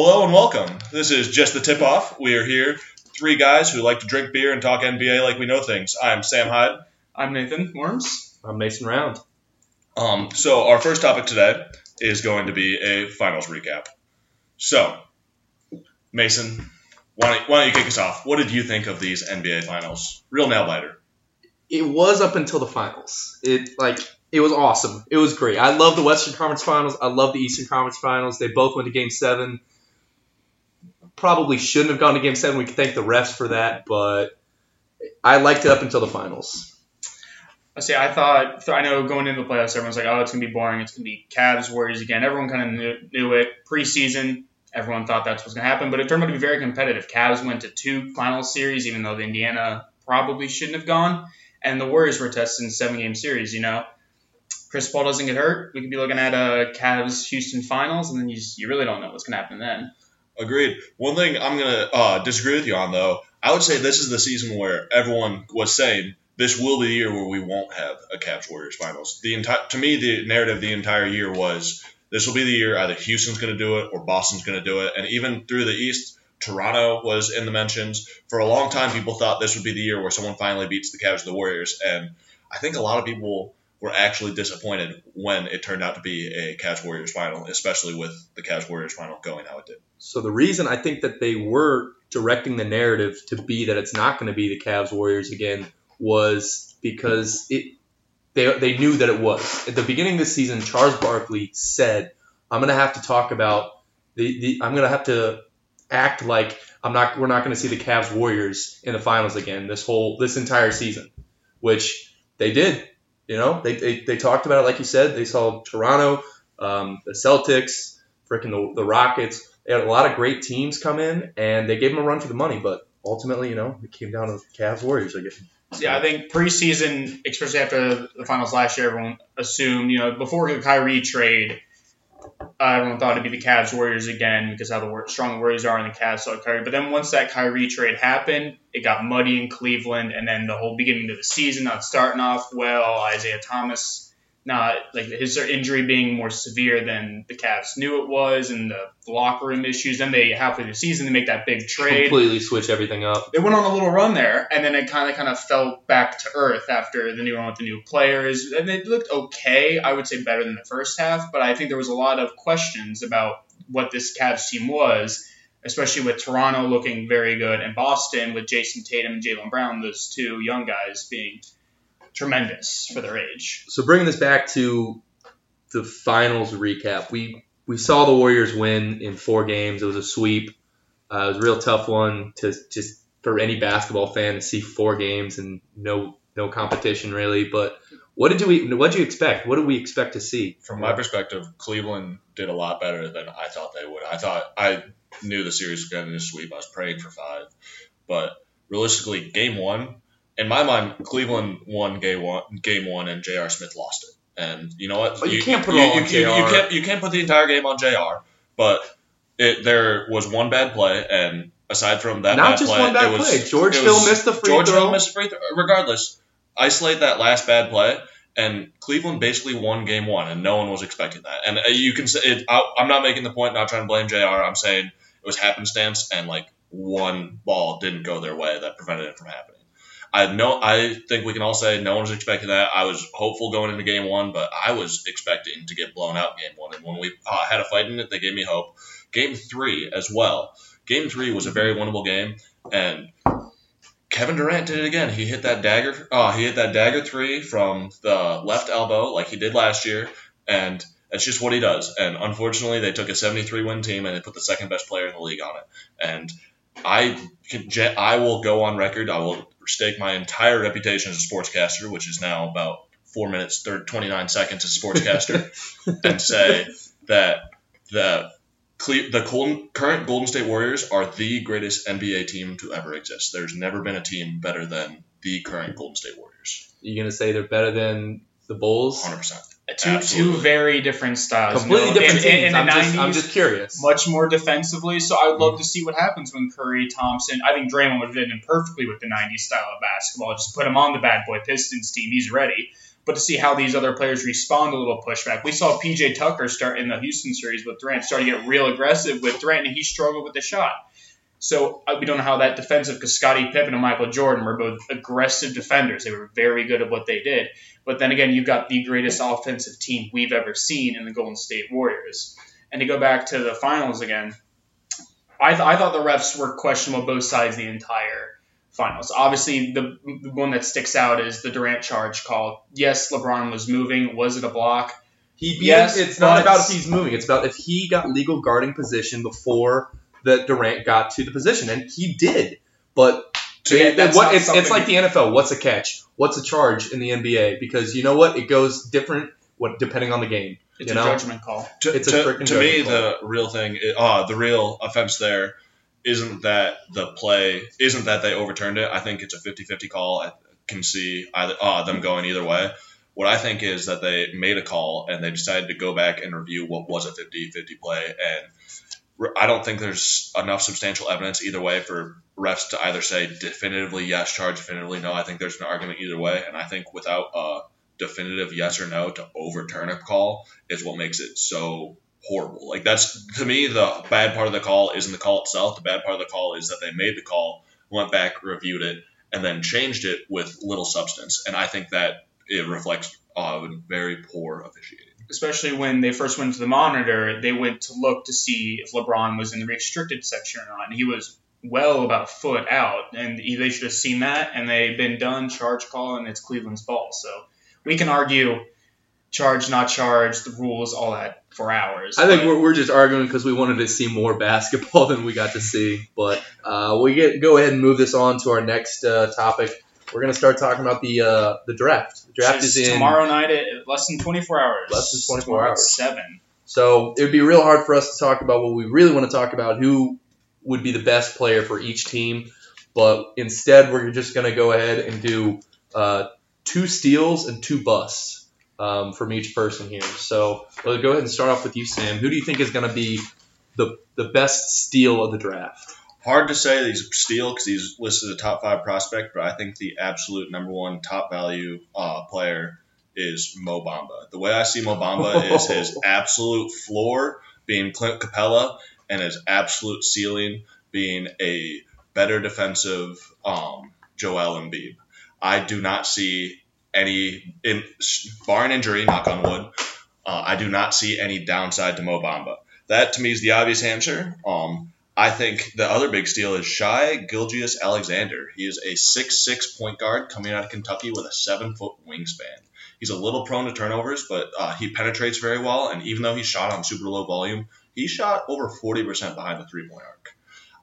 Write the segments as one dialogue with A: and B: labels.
A: Hello and welcome. This is just the tip off. We are here, three guys who like to drink beer and talk NBA like we know things. I'm Sam Hyde.
B: I'm Nathan Worms.
C: I'm Mason Round.
A: Um, so our first topic today is going to be a finals recap. So, Mason, why don't, why don't you kick us off? What did you think of these NBA finals? Real nail biter.
C: It was up until the finals. It like it was awesome. It was great. I love the Western Conference Finals. I love the Eastern Conference Finals. They both went to Game Seven. Probably shouldn't have gone to Game Seven. We can thank the refs for that, but I liked it up until the finals.
B: I say I thought I know going into the playoffs, everyone's like, "Oh, it's gonna be boring. It's gonna be Cavs Warriors again." Everyone kind of knew, knew it preseason. Everyone thought that's what's gonna happen, but it turned out to be very competitive. Cavs went to two final series, even though the Indiana probably shouldn't have gone, and the Warriors were tested in seven game series. You know, Chris Paul doesn't get hurt, we could be looking at a Cavs Houston finals, and then you just, you really don't know what's gonna happen then.
A: Agreed. One thing I'm gonna uh, disagree with you on though, I would say this is the season where everyone was saying this will be the year where we won't have a Cavs Warriors finals. The entire to me the narrative the entire year was this will be the year either Houston's going to do it or Boston's going to do it, and even through the East, Toronto was in the mentions for a long time. People thought this would be the year where someone finally beats the Cavs the Warriors, and I think a lot of people were actually disappointed when it turned out to be a Cavs Warriors final, especially with the Cavs Warriors final going how it did.
C: So the reason I think that they were directing the narrative to be that it's not going to be the Cavs Warriors again was because it they, they knew that it was. At the beginning of the season, Charles Barkley said, I'm going to have to talk about the, the I'm going to have to act like I'm not we're not going to see the Cavs Warriors in the finals again this whole this entire season, which they did. You know, they, they, they talked about it like you said. They saw Toronto, um, the Celtics, freaking the, the Rockets. They had a lot of great teams come in, and they gave them a run for the money. But ultimately, you know, it came down to the Cavs Warriors. I guess.
B: Yeah, I think preseason, especially after the finals last year, everyone assumed, you know, before the Kyrie trade, everyone thought it'd be the Cavs Warriors again because how the strong Warriors are in the Cavs saw Kyrie. But then once that Kyrie trade happened, it got muddy in Cleveland, and then the whole beginning of the season not starting off well. Isaiah Thomas not like his injury being more severe than the Cavs knew it was, and the locker room issues. Then they halfway through the season they make that big trade.
C: Completely switch everything up.
B: They went on a little run there, and then it kind of kind of fell back to earth after the new run with the new players, and it looked okay. I would say better than the first half, but I think there was a lot of questions about what this Cavs team was. Especially with Toronto looking very good, and Boston with Jayson Tatum and Jaylen Brown, those two young guys being tremendous for their age.
C: So bringing this back to the finals recap, we we saw the Warriors win in four games. It was a sweep. Uh, it was a real tough one to just for any basketball fan to see four games and no no competition really. But what did you what did you expect? What did we expect to see?
A: From my perspective, Cleveland did a lot better than I thought they would. I thought I knew the series was going to sweep. I was praying for five, but realistically, game one in my mind, Cleveland won game one, game one, and J.R. Smith lost it. And you know what?
C: But you, you can't put
A: you,
C: on
A: you,
C: Jr.
A: You, can't you can't put the entire game on J.R. But it, there was one bad play, and aside from that,
C: not
A: bad
C: just
A: play,
C: one bad
A: was,
C: play. George Hill
A: was,
C: missed the free
A: George
C: throw.
A: Hill missed the free throw. Regardless, isolate that last bad play, and Cleveland basically won game one, and no one was expecting that. And uh, you can say it, I, I'm not making the point, not trying to blame Jr. I'm saying it was happenstance, and like one ball didn't go their way that prevented it from happening. I know. I think we can all say no one was expecting that. I was hopeful going into game one, but I was expecting to get blown out game one. And when we uh, had a fight in it, they gave me hope. Game three as well. Game three was a very winnable game, and Kevin Durant did it again. He hit that dagger. Oh, he hit that dagger three from the left elbow like he did last year, and that's just what he does. And unfortunately, they took a 73 win team and they put the second best player in the league on it. And I can, I will go on record. I will stake my entire reputation as a sportscaster, which is now about four minutes, 30, 29 seconds as a sportscaster, and say that the the current Golden State Warriors are the greatest NBA team to ever exist. There's never been a team better than the current Golden State Warriors.
C: Are You gonna say they're better than the Bulls?
A: 100. percent
B: Two two very different styles.
C: Completely
B: you know?
C: different
B: in,
C: teams.
B: in, in the
C: I'm, just,
B: 90s,
C: I'm just curious.
B: much more defensively. So I would love mm-hmm. to see what happens when Curry, Thompson. I think Draymond would fit in perfectly with the '90s style of basketball. Just put him on the bad boy Pistons team. He's ready. but to see how these other players respond to a little pushback. We saw PJ Tucker start in the Houston series with Durant, start to get real aggressive with Durant, and he struggled with the shot. So uh, we don't know how that defensive because Scottie Pippen and Michael Jordan were both aggressive defenders. They were very good at what they did. But then again, you've got the greatest offensive team we've ever seen in the Golden State Warriors. And to go back to the finals again, I, th- I thought the refs were questionable both sides the entire finals. Obviously, the, the one that sticks out is the Durant charge call. Yes, LeBron was moving. Was it a block?
C: He beat
B: Yes.
C: It's not about if he's moving. It's about if he got legal guarding position before that Durant got to the position, and he did. But
B: To me,
C: it-
B: that's
C: what, it's, it's like the NFL. What's a catch? What's a charge in the NBA? Because you know what, it goes different what depending on the game.
B: It's
C: You
B: a judgment call.
A: To,
C: It's a
A: to,
C: frickin'
A: to me,
C: judgment
A: the real thing, uh, the real offense there isn't that the play, isn't that they overturned it. I think it's a 50-50 call. I can see either uh, them going either way. What I think is that they made a call and they decided to go back and review what was a 50-50 play. And re- I don't think there's enough substantial evidence either way for refs to either say definitively yes, charge definitively no. I think there's an argument either way. And I think without a definitive yes or no to overturn a call is what makes it so horrible. Like that's to me the bad part of the call isn't the call itself. The bad part of the call is that they made the call, went back, reviewed it, and then changed it with little substance. And I think that it reflects uh, very poor officiating.
B: Especially when they first went to the monitor, they went to look to see if LeBron was in the restricted section or not, and he was well about a foot out, and they should have seen that, and they've been done, charge call, and it's Cleveland's ball. So we can argue charge, not charge, the rules, all that for hours.
C: I think we're, we're just arguing because we wanted to see more basketball than we got to see. But uh, we get go ahead and move this on to our next uh, topic. We're gonna start talking about the uh, the draft. The draft
B: it's
C: is in
B: tomorrow night at less than 24 hours.
C: Less than 24 hours.
B: Seven.
C: So it would be real hard for us to talk about what we really want to talk about, who would be the best player for each team. But instead, we're just going to go ahead and do uh, two steals and two busts um, from each person here. So we'll go ahead and start off with you, Sam. Who do you think is going to be the, the best steal of the draft?
A: Hard to say that he's a steal because he's listed as a top five prospect, but I think the absolute number one top value uh, player is Mo Bamba. The way I see Mo Bamba is his absolute floor being Clint Capela and his absolute ceiling being a better defensive um, Joel Embiid. I do not see any, in, barring injury, knock on wood, uh, I do not see any downside to Mo Bamba. That to me is the obvious answer. Um, I think the other big steal is Shai Gilgeous Alexander. He is a 6'6 point guard coming out of Kentucky with a 7 foot wingspan. He's a little prone to turnovers, but uh, he penetrates very well. And even though he shot on super low volume, he shot over 40% behind the three point arc.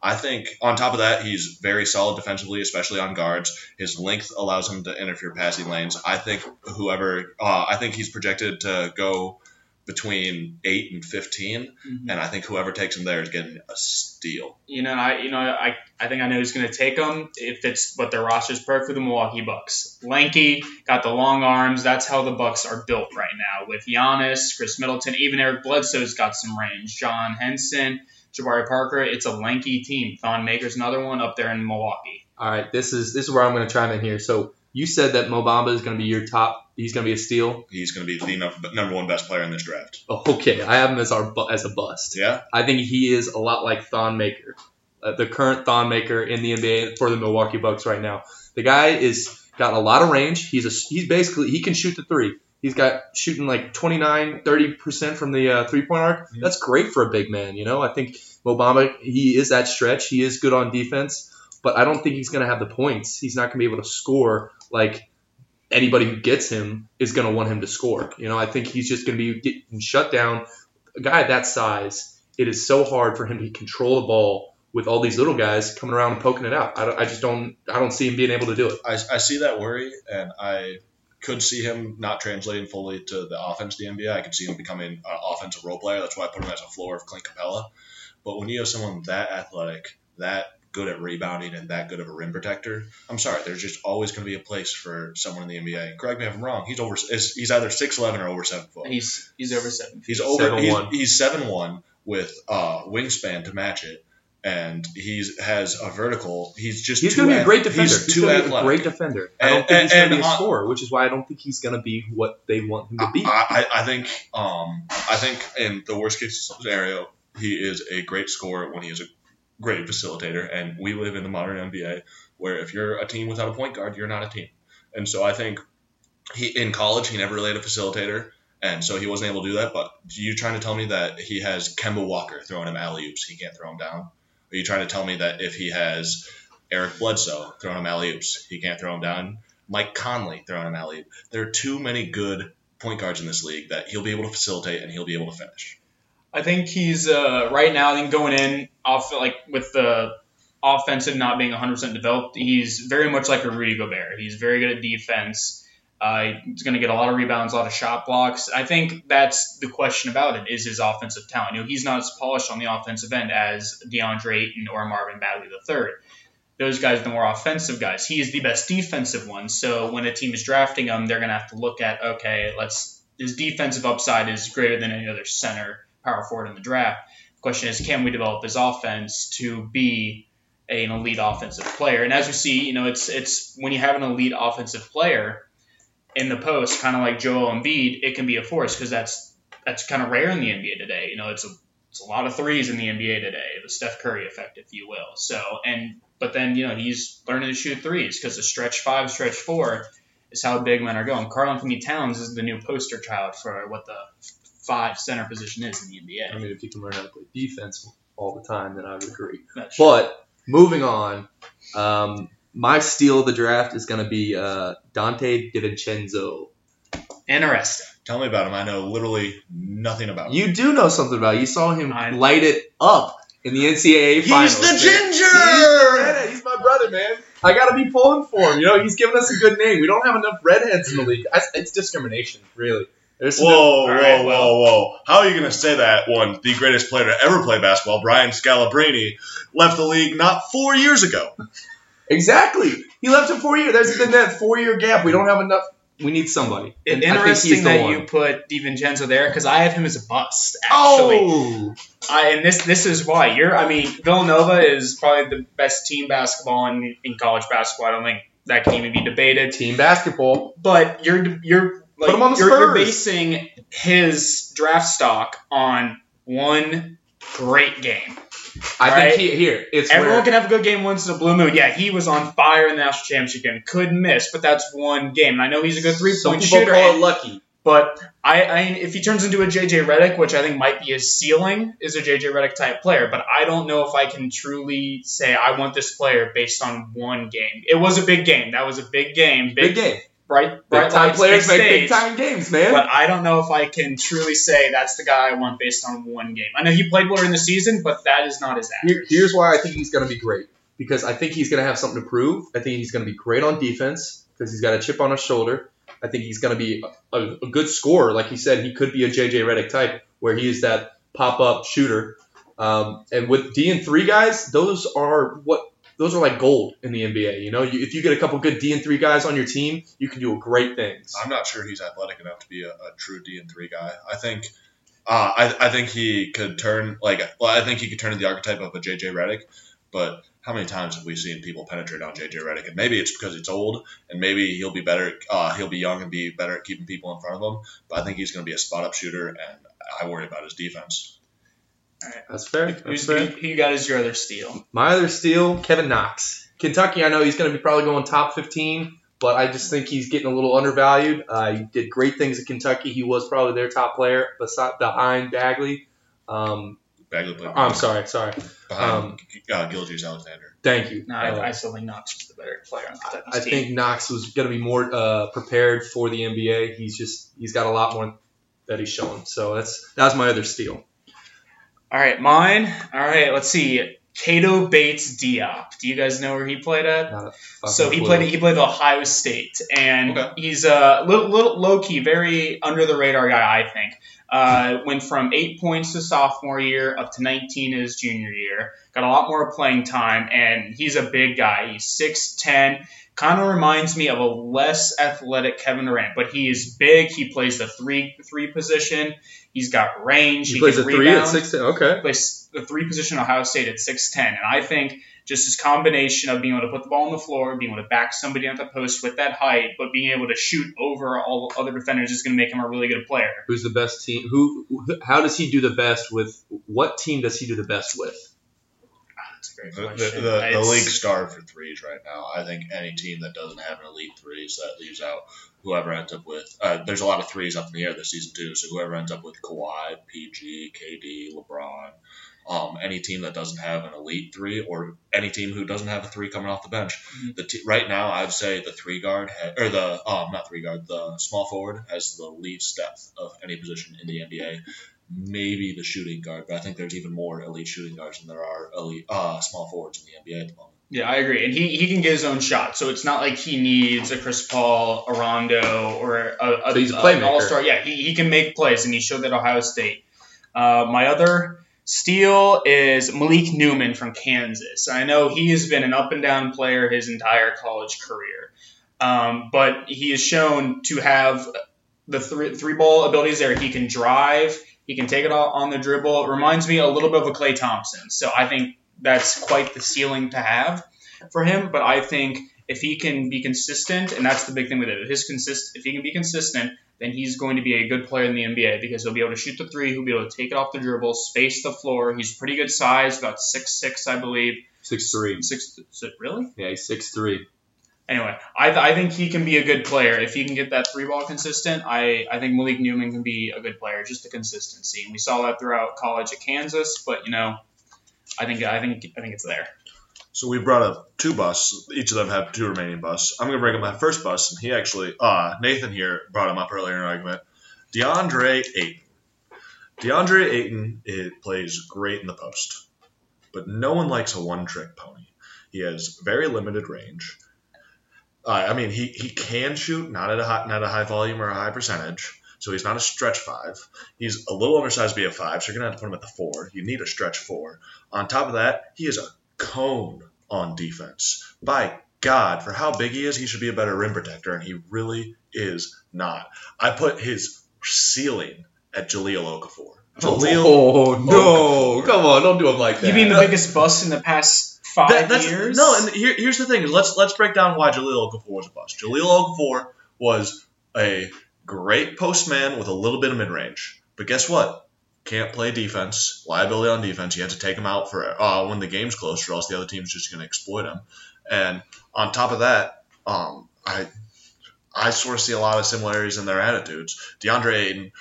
A: I think on top of that, he's very solid defensively, especially on guards. His length allows him to interfere passing lanes. I think whoever, uh, I think he's projected to go between eight and 15
B: Mhm.
A: and I think whoever takes him there is getting a steal.
B: You know, I you know I, I think I know who's going to take him if it's what their roster's perfect for the Milwaukee Bucks. Lanky, got the long arms. That's how the Bucks are built right now with Giannis, Khris Middleton, even Eric Bledsoe's got some range. John Henson, Jabari Parker. It's a lanky team. Thon Maker's another one up there in Milwaukee.
C: All right, this is this is where I'm going to chime in here. So you said that Mo Bamba is going to be your top. He's going to be a steal.
A: He's going to be the num- number one best player in this draft.
C: Okay, I have him as our as a bust.
A: Yeah,
C: I think he is a lot like Thon Maker, uh, the current Thon Maker in the NBA for the Milwaukee Bucks right now. The guy is got a lot of range. He's a he's basically he can shoot the three. He's got shooting like 29, 30 percent from the uh, three point arc.
A: Mhm.
C: That's great for a big man. You know, I think Mo Bamba he is that stretch. He is good on defense, but I don't think he's going to have the points. He's not going to be able to score like anybody who gets him is going to want him to score. You know, I think he's just going to be shut down. A guy that size, it is so hard for him to control the ball with all these little guys coming around and poking it out. I, I just don't I don't see him being able to do it.
A: I, I see that worry, and I could see him not translating fully to the offense of the NBA. I could see him becoming an offensive role player. That's why I put him as a floor of Clint Capela. But when you have someone that athletic, that good at rebounding, and that good of a rim protector, I'm sorry, there's just always going to be a place for someone in the NBA. Correct me if I'm wrong. He's over. is- He's either six eleven or over seven foot.
B: He's he's over seven.
A: He's over.
C: 7'1".
A: He's, he's seven one with uh, wingspan to match it, and he's has a vertical. He's just
C: He's going to be a great defender.
A: He's,
C: He's,
A: too
C: going to be a
A: athletic.
C: great defender. I
A: And-
C: don't think he's going to be a
A: and,
C: scorer, which is why I don't think he's going to be what they want him to be.
A: I, I I think um I think in the worst case scenario, he is a great scorer when he is a great facilitator. And we live in the modern NBA where if you're a team without a point guard, you're not a team. And so I think he in college he never really had a facilitator. And so he wasn't able to do that. But you trying to tell me that he has Kemba Walker throwing him alley oops, he can't throw him down? Are you trying to tell me that if he has Eric Bledsoe throwing him alley oops, he can't throw him down? Mike Conley throwing him alley. There are too many good point guards in this league that he'll be able to facilitate and he'll be able to finish.
B: I think he's uh, right now. I think going in off like with the offensive not being 100% developed, he's very much like a Rudy Gobert. He's very good at defense. Uh, he's going to get a lot of rebounds, a lot of shot blocks. I think that's the question about it is his offensive talent. You know, he's not as polished on the offensive end as DeAndre Ayton or Marvin Bagley III. Those guys are the more offensive guys. He is the best defensive one. So when a team is drafting him, they're going to have to look at okay, let's his defensive upside is greater than any other center power forward in the draft. The question is, can we develop his offense to be an elite offensive player? And as we see, you know, it's it's when you have an elite offensive player in the post, kind of like Joel Embiid, it can be a force because that's that's kind of rare in the NBA today. You know, it's a it's a lot of threes in the NBA today, the Steph Curry effect, if you will. So and but then you know he's learning to shoot threes because the stretch five, stretch four is how big men are going. Karl Anthony Towns is the new poster child for what the five center position is in the NBA.
C: I mean, if you can learn how to play defense all the time, then I would agree.
B: That's-
C: But moving on, um, my steal of the draft is going to be uh, Donte DiVincenzo.
B: Interesting.
A: Tell me about him. I know literally nothing about him.
C: You do know something about it. You saw him
B: I-
C: light it up in the NCAA finals. man.
A: ginger.
C: He's, he's my brother, man. I gotta be pulling for him. You know, he's giving us a good name. We don't have enough redheads in the league. That's- It's discrimination, really. There's some-
A: Whoa, whoa,
B: right,
A: whoa,
B: well-
A: whoa! How are you going to say that one? The greatest player to ever play basketball, Brian Scalabrine, left the league not four years ago.
C: Exactly. He left in four years. There's been that four year gap. We don't have enough. We need somebody.
B: It-
C: And I think
B: interesting that
C: one.
B: you put DiVincenzo there because I have him as a bust. Actually,
C: Oh,
B: I, and this this is why you're. I mean, Villanova is probably the best team basketball in, in college basketball. I don't think that can even be debated.
C: team basketball.
B: But you're you're like
C: him on the
B: you're, you're basing his draft stock on one great game.
C: I
B: Right.
C: think he, here it's
B: Everyone
C: where
B: can have a good game once in a blue moon. Yeah, he was on fire in the national championship game. Couldn't miss, but that's one game. And I know he's a good three point shooter.
C: call it lucky.
B: But I, I, if he turns into a JJ Redick, which I think might be his ceiling, is a JJ Redick type player. But I don't know if I can truly say I want this player based on one game. It was a big game. That was a big game.
C: Big
B: Big,
C: game.
B: Bright,
C: Big
B: bright
C: time players
B: big
C: make big time games, man.
B: But I don't know if I can truly say that's the guy I want based on one game. I know he played well in the season, but that is not his
C: Here, here's why I think he's going to be great. Because I think he's going to have something to prove. I think he's going to be great on defense because he's got a chip on his shoulder. I think he's going to be a, a, a good scorer. Like he said, he could be a JJ Redick type where he is that pop up shooter. Um, and with D and three guys, those are what those are like gold in the NBA. You know, you, if you get a couple good D and three guys on your team, you can do great things.
A: I'm not sure he's athletic enough to be a, a true D and three guy. I think, uh, I, I think he could turn like, well, I think he could turn into the archetype of a JJ Redick. But how many times have we seen people penetrate on JJ Redick? And maybe it's because it's old, and maybe he'll be better. Uh, he'll be young and be better at keeping people in front of him. But I think he's going to be a spot up shooter, and I worry about his defense.
C: That's fair. That's
B: Who's,
C: fair.
B: who, who you got as your other steal?
C: My other steal, Kevin Knox. Kentucky, I know he's going to be probably going top 15, but I just think he's getting a little undervalued. Uh, he did great things at Kentucky. He was probably their top player beside, behind Bagley. Um,
A: Bagley played
C: I'm sorry, sorry.
A: behind
C: um,
A: uh, Gilgeous Alexander.
C: Thank you.
B: No,
C: Uh,
B: I, I still think Knox was the better player on Kentucky's
C: I
B: team.
C: think Knox was going to be more uh, prepared for the NBA. He's just he's got a lot more that he's shown. So that's that's my other steal.
B: All right, mine. All right, let's see. Keita Bates Diop. Do you guys know where he played at? So he
C: clue.
B: played he played at Ohio State, and
A: Okay.
B: he's a little, little low key, very under the radar guy. I think uh, went from eight points to sophomore year up to 19 his junior year. Got a lot more playing time, and he's a big guy. He's 6'10", kind of reminds me of a less athletic Kevin Durant, but he is big. He plays the three three position. He's got range.
C: He, plays
B: can
C: a three at
B: rebound.
C: six. Okay.
B: plays the three position Ohio State at 6'10. And I think just his combination of being able to put the ball on the floor, being able to back somebody at the post with that height, but being able to shoot over all other defenders is going to make him a really good player.
C: Who's the best team? Who? who- How does he do the best with? What team does he do the best with?
B: Ah, that's a great
A: The, the,
B: question.
A: the, the league star for threes right now. I think any team that doesn't have an elite threes that leaves out whoever ends up with. Uh, there's a lot of threes up in the air this season too. So whoever ends up with Kawhi, PG, KD, LeBron, um, any team that doesn't have an elite three, or any team who doesn't have a three coming off the bench.
B: Mhm.
A: The t- right now, I'd say the three guard ha- or the um, not three guard, the small forward has the least depth of any position in the NBA. Maybe the shooting guard, but I think there's even more elite shooting guards than there are elite uh, small forwards in the NBA at the moment.
B: Yeah, I agree. And he, he can get his own shot. So it's not like he needs a Chris Paul, a Rondo, or a, a,
C: So he's a
B: an
C: playmaker.
B: all-star. Yeah, he, he can make plays, and he showed that Ohio State. Uh, my other steal is Malik Newman from Kansas. I know he has been an up-and-down player his entire college career. Um, but he has shown to have the three, three ball abilities there. He can drive. He can take it all on the dribble. It reminds me a little bit of a Klay Thompson. So I think that's quite the ceiling to have for him. But I think if he can be consistent, and that's the big thing with it, his consist, if he can be consistent, then he's going to be a good player in the NBA because he'll be able to shoot the three, he'll be able to take it off the dribble, space the floor. He's pretty good size, about six six, I believe.
C: Six three.
B: Six, really?
C: Yeah, he's six three.
B: Anyway, I, I think he can be a good player if he can get that three ball consistent. I, I think Malik Newman can be a good player, just the consistency. And we saw that throughout college at Kansas, but you know, I think I think I think it's there.
A: So we brought up two busts. Each of them have two remaining busts. I'm gonna bring up my first bust, and he actually, uh, Nathan here brought him up earlier in an argument. DeAndre Ayton. DeAndre Ayton it plays great in the post, but no one likes a one-trick pony. He has very limited range. Uh, I mean, he, he can shoot, not at a high, not a high volume or a high percentage. So he's not a stretch five. He's a little undersized to be a five, so you're gonna have to put him at the four. You need a stretch four. On top of that, he is a cone on defense. By God, for how big he is, he should be a better rim protector, and he really is not. I put his ceiling at Jahlil Okafor. Oh, Jahlil,
C: Oh no!
A: Okafor.
C: Come on, don't do him like that.
B: You mean the biggest bust in the past five
A: That- that's,
B: years?
A: No, and here, here's the thing: is let's let's break down why Jahlil Okafor was a bust. Jahlil Okafor was a great postman with a little bit of mid range, but guess what? Can't play defense. Liability on defense. You have to take him out for uh, when the game's close, or else the other team's just going to exploit him. And on top of that, um, I I sort of see a lot of similarities in their attitudes. DeAndre Ayton,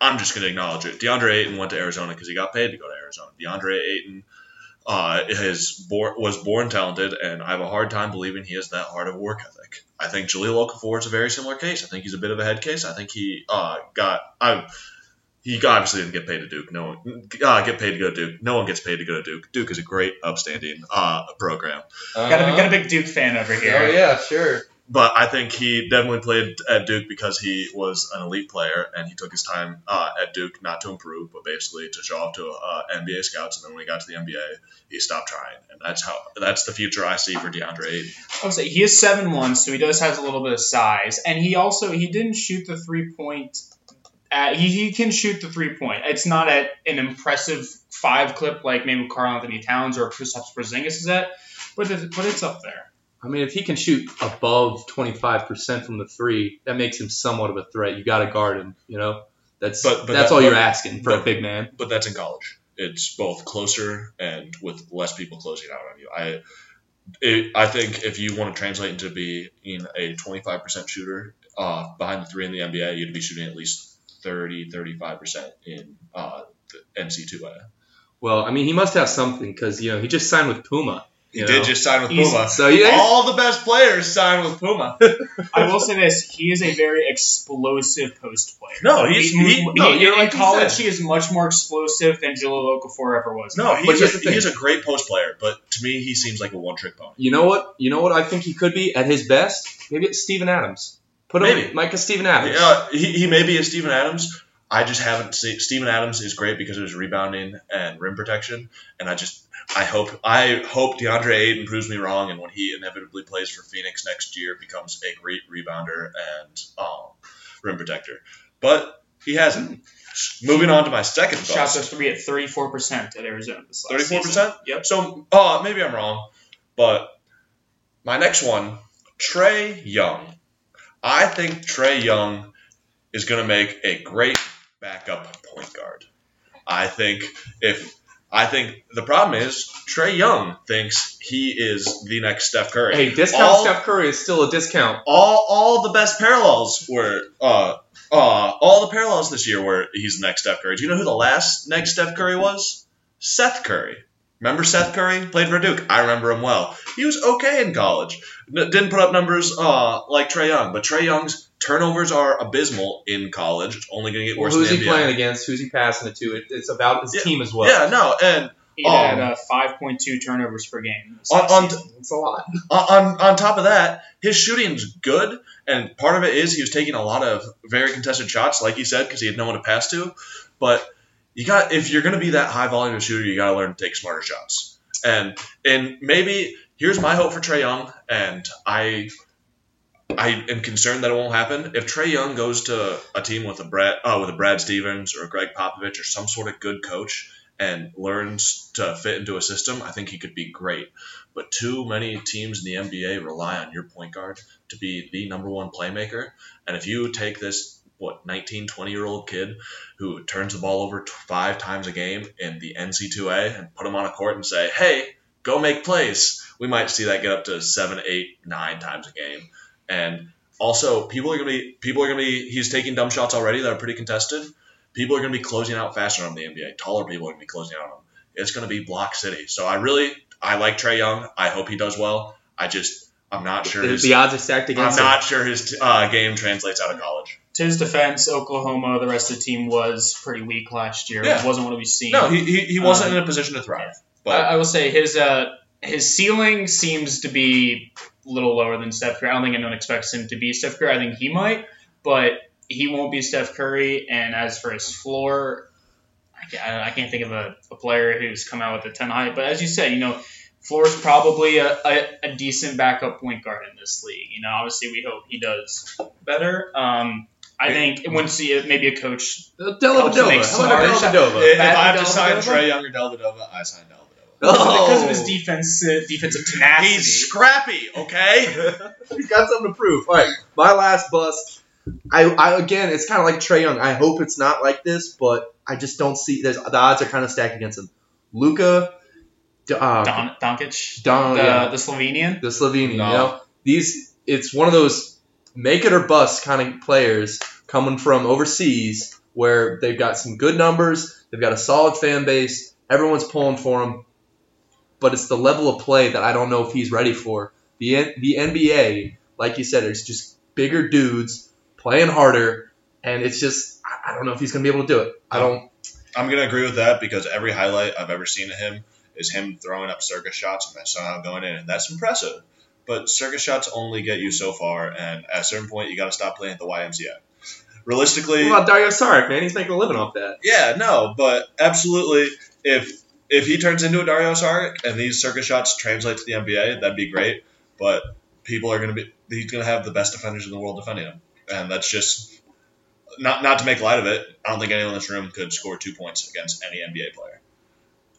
A: I'm just going to acknowledge it. DeAndre Ayton went to Arizona because he got paid to go to Arizona. DeAndre Ayton uh, is born, was born talented, and I have a hard time believing he has that hard of a work ethic. I think Jahlil Okafor is a very similar case. I think he's a bit of a head case. I think he uh, got I. He obviously didn't get paid to Duke. No one uh, get paid to go to Duke. No one gets paid to go to Duke. Duke is a great, upstanding uh, program.
B: got, a,
C: Uh-huh.
B: got a big Duke fan over here.
C: Oh yeah, sure.
A: But I think he definitely played at Duke because he was an elite player and he took his time uh, at Duke not to improve, but basically to show off to uh, NBA scouts. And then when he got to the NBA, he stopped trying, and that's how that's the future I see for DeAndre Ayton.
B: I would say he is seven one, so he does have a little bit of size, and he also he didn't shoot the three point. He, he can shoot the three point. It's not at an impressive five clip like maybe Karl Anthony Towns or Kristaps Porzingis is at, but but it's up there.
C: I mean, if he can shoot above twenty five percent from the three, that makes him somewhat of a threat. You got to guard him. You know, that's
A: But- but
C: that's
A: that-
C: all you're
A: but-
C: asking for a big man.
A: But that's in college. It's both closer and with less people closing out on you. I it, I think if you want to translate into being a 25% shooter uh, behind the three in the NBA, you'd be shooting at least 30, 35% in uh, the NC2A.
C: Well, I mean, he must have something because you know he just signed with Puma.
A: He
C: you
A: did
C: know?
A: just sign with Puma.
C: So yeah,
A: All the best players sign with Puma.
B: I will say this: he is a very explosive post player.
A: No, he's- he- no,
B: in-
A: you're
B: in
A: like
B: college.
A: said.
B: He is much more explosive than Jahlil Okafor ever was.
A: No, he's
C: here's
A: a, he's a great post player, but to me, he seems like a one trick pony.
C: you know what? You know what I think he could be at his best. Maybe it's Steven Adams. Put him
A: Maybe.
C: Micah Steven Adams.
A: Yeah, he, he may be a Steven Adams. I just haven't seen Steven Adams is great because of his rebounding and rim protection, and I just I hope I hope DeAndre Ayton proves me wrong, and when he inevitably plays for Phoenix next year, becomes a great rebounder and um, rim protector. But he hasn't. Moving on to my second
B: Shots
A: bust.
B: are three at thirty four percent at Arizona this last
A: 34%?
B: Yep.
A: So, uh, maybe I'm wrong, but my next one, Trae Young. I think Trae Young is going to make a great backup point guard. I think if I think the problem is Trae Young thinks he is the next Steph Curry.
C: hey, discount
A: All-
C: Steph Curry is still a discount.
A: all all the best parallels were uh uh all the parallels this year were he's the next Steph Curry. Do you know who the last next Steph Curry was? Seth Curry. Remember Seth Curry played for Duke? I remember him well. He was okay in college. N- didn't put up numbers uh like Trae Young, but Trae Young's turnovers are abysmal in college. It's only going to get
C: Well,
A: worse.
C: who's
A: in
C: he
A: NBA.
C: playing against? Who's he passing it to? It, it's about his
A: Yeah.
C: team as well.
A: Yeah, no, and
B: He
A: Oh.
B: had uh, five point two turnovers per game.
A: On- on-
B: season.
C: It's a lot.
A: on on top of that, his shooting's good, and part of it is he was taking a lot of very contested shots, like he said, because he had no one to pass to. But you got if you're going to be that high volume shooter, you got to learn to take smarter shots. And and maybe here's my hope for Trae Young, and I I am concerned that it won't happen. If Trae Young goes to a team with a Brad uh, with a Brad Stevens or a Gregg Popovich or some sort of good coach and learns to fit into a system, I think he could be great. But too many teams in the NBA rely on your point guard to be the number one playmaker. And if you take this, what, 19, 20 year old kid who turns the ball over t- five times a game in the NC2A and put him on a court and say, hey, go make plays, we might see that get up to seven, eight, nine times a game. And also, people are gonna be people are gonna be. He's taking dumb shots already that are pretty contested. People are gonna be closing out faster on the NBA. Taller people are gonna be closing out on him. It's gonna be block city. So I really I like Trae Young. I hope he does well. I just I'm not sure.
C: The,
A: His,
C: the odds are stacked against I'm him.
A: not sure his uh, game translates out of college.
B: To his defense, Oklahoma, the rest of the team was pretty weak last year.
A: Yeah.
B: It wasn't what we've seen.
A: No, he, he, he wasn't
B: Um,
A: in a position to thrive.
B: I,
A: But
B: I will say his uh his ceiling seems to be a little lower than Steph Curry. I don't think anyone expects him to be Steph Curry. I think he might, but he won't be Steph Curry. And as for his floor, I can't, I can't think of a, a player who's come out with a 10 height. But as you said, you know, floor's probably a, a, a decent backup point guard in this league. You know, obviously we hope he does better. Um, I think once he maybe a coach
C: Dellavedova.
B: Helps him make
C: How about
B: smart
C: Dellavedova?
A: if I have to sign Trae Young or Dellavedova, I sign Dellavedova.
B: because of his
C: Oh.
B: defense, uh, defensive tenacity.
A: He's scrappy, okay?
C: He's got something to prove. All right, my last bust. I, I again, it's kind of like Trae Young. I hope it's not like this, but I just don't see. There's the odds are kind of stacked against him. Luka, uh,
B: Don, Doncic,
C: Don,
B: the,
C: yeah,
B: the Slovenian.
C: the Slovenian.
A: No.
C: You know, these it's one of those make it or bust kind of players coming from overseas where they've got some good numbers, they've got a solid fan base, everyone's pulling for him, but it's the level of play that I don't know if he's ready for. The the NBA, like you said, it's just bigger dudes playing harder, and it's just I don't know if he's gonna be able to do it. I don't.
A: I'm gonna agree with that because every highlight I've ever seen of him is him throwing up circus shots and then somehow going in, and that's impressive. But circus shots only get you so far, and at a certain point, you got to stop playing at the YMCA. Realistically,
C: What about Dario Saric, man? He's making a living off that.
A: yeah, no, but absolutely, if if he turns into a Dario Saric and these circus shots translate to the NBA, that'd be great. But people are gonna be he's gonna have the best defenders in the world defending him, and that's just not not to make light of it. I don't think anyone in this room could score two points against any NBA player.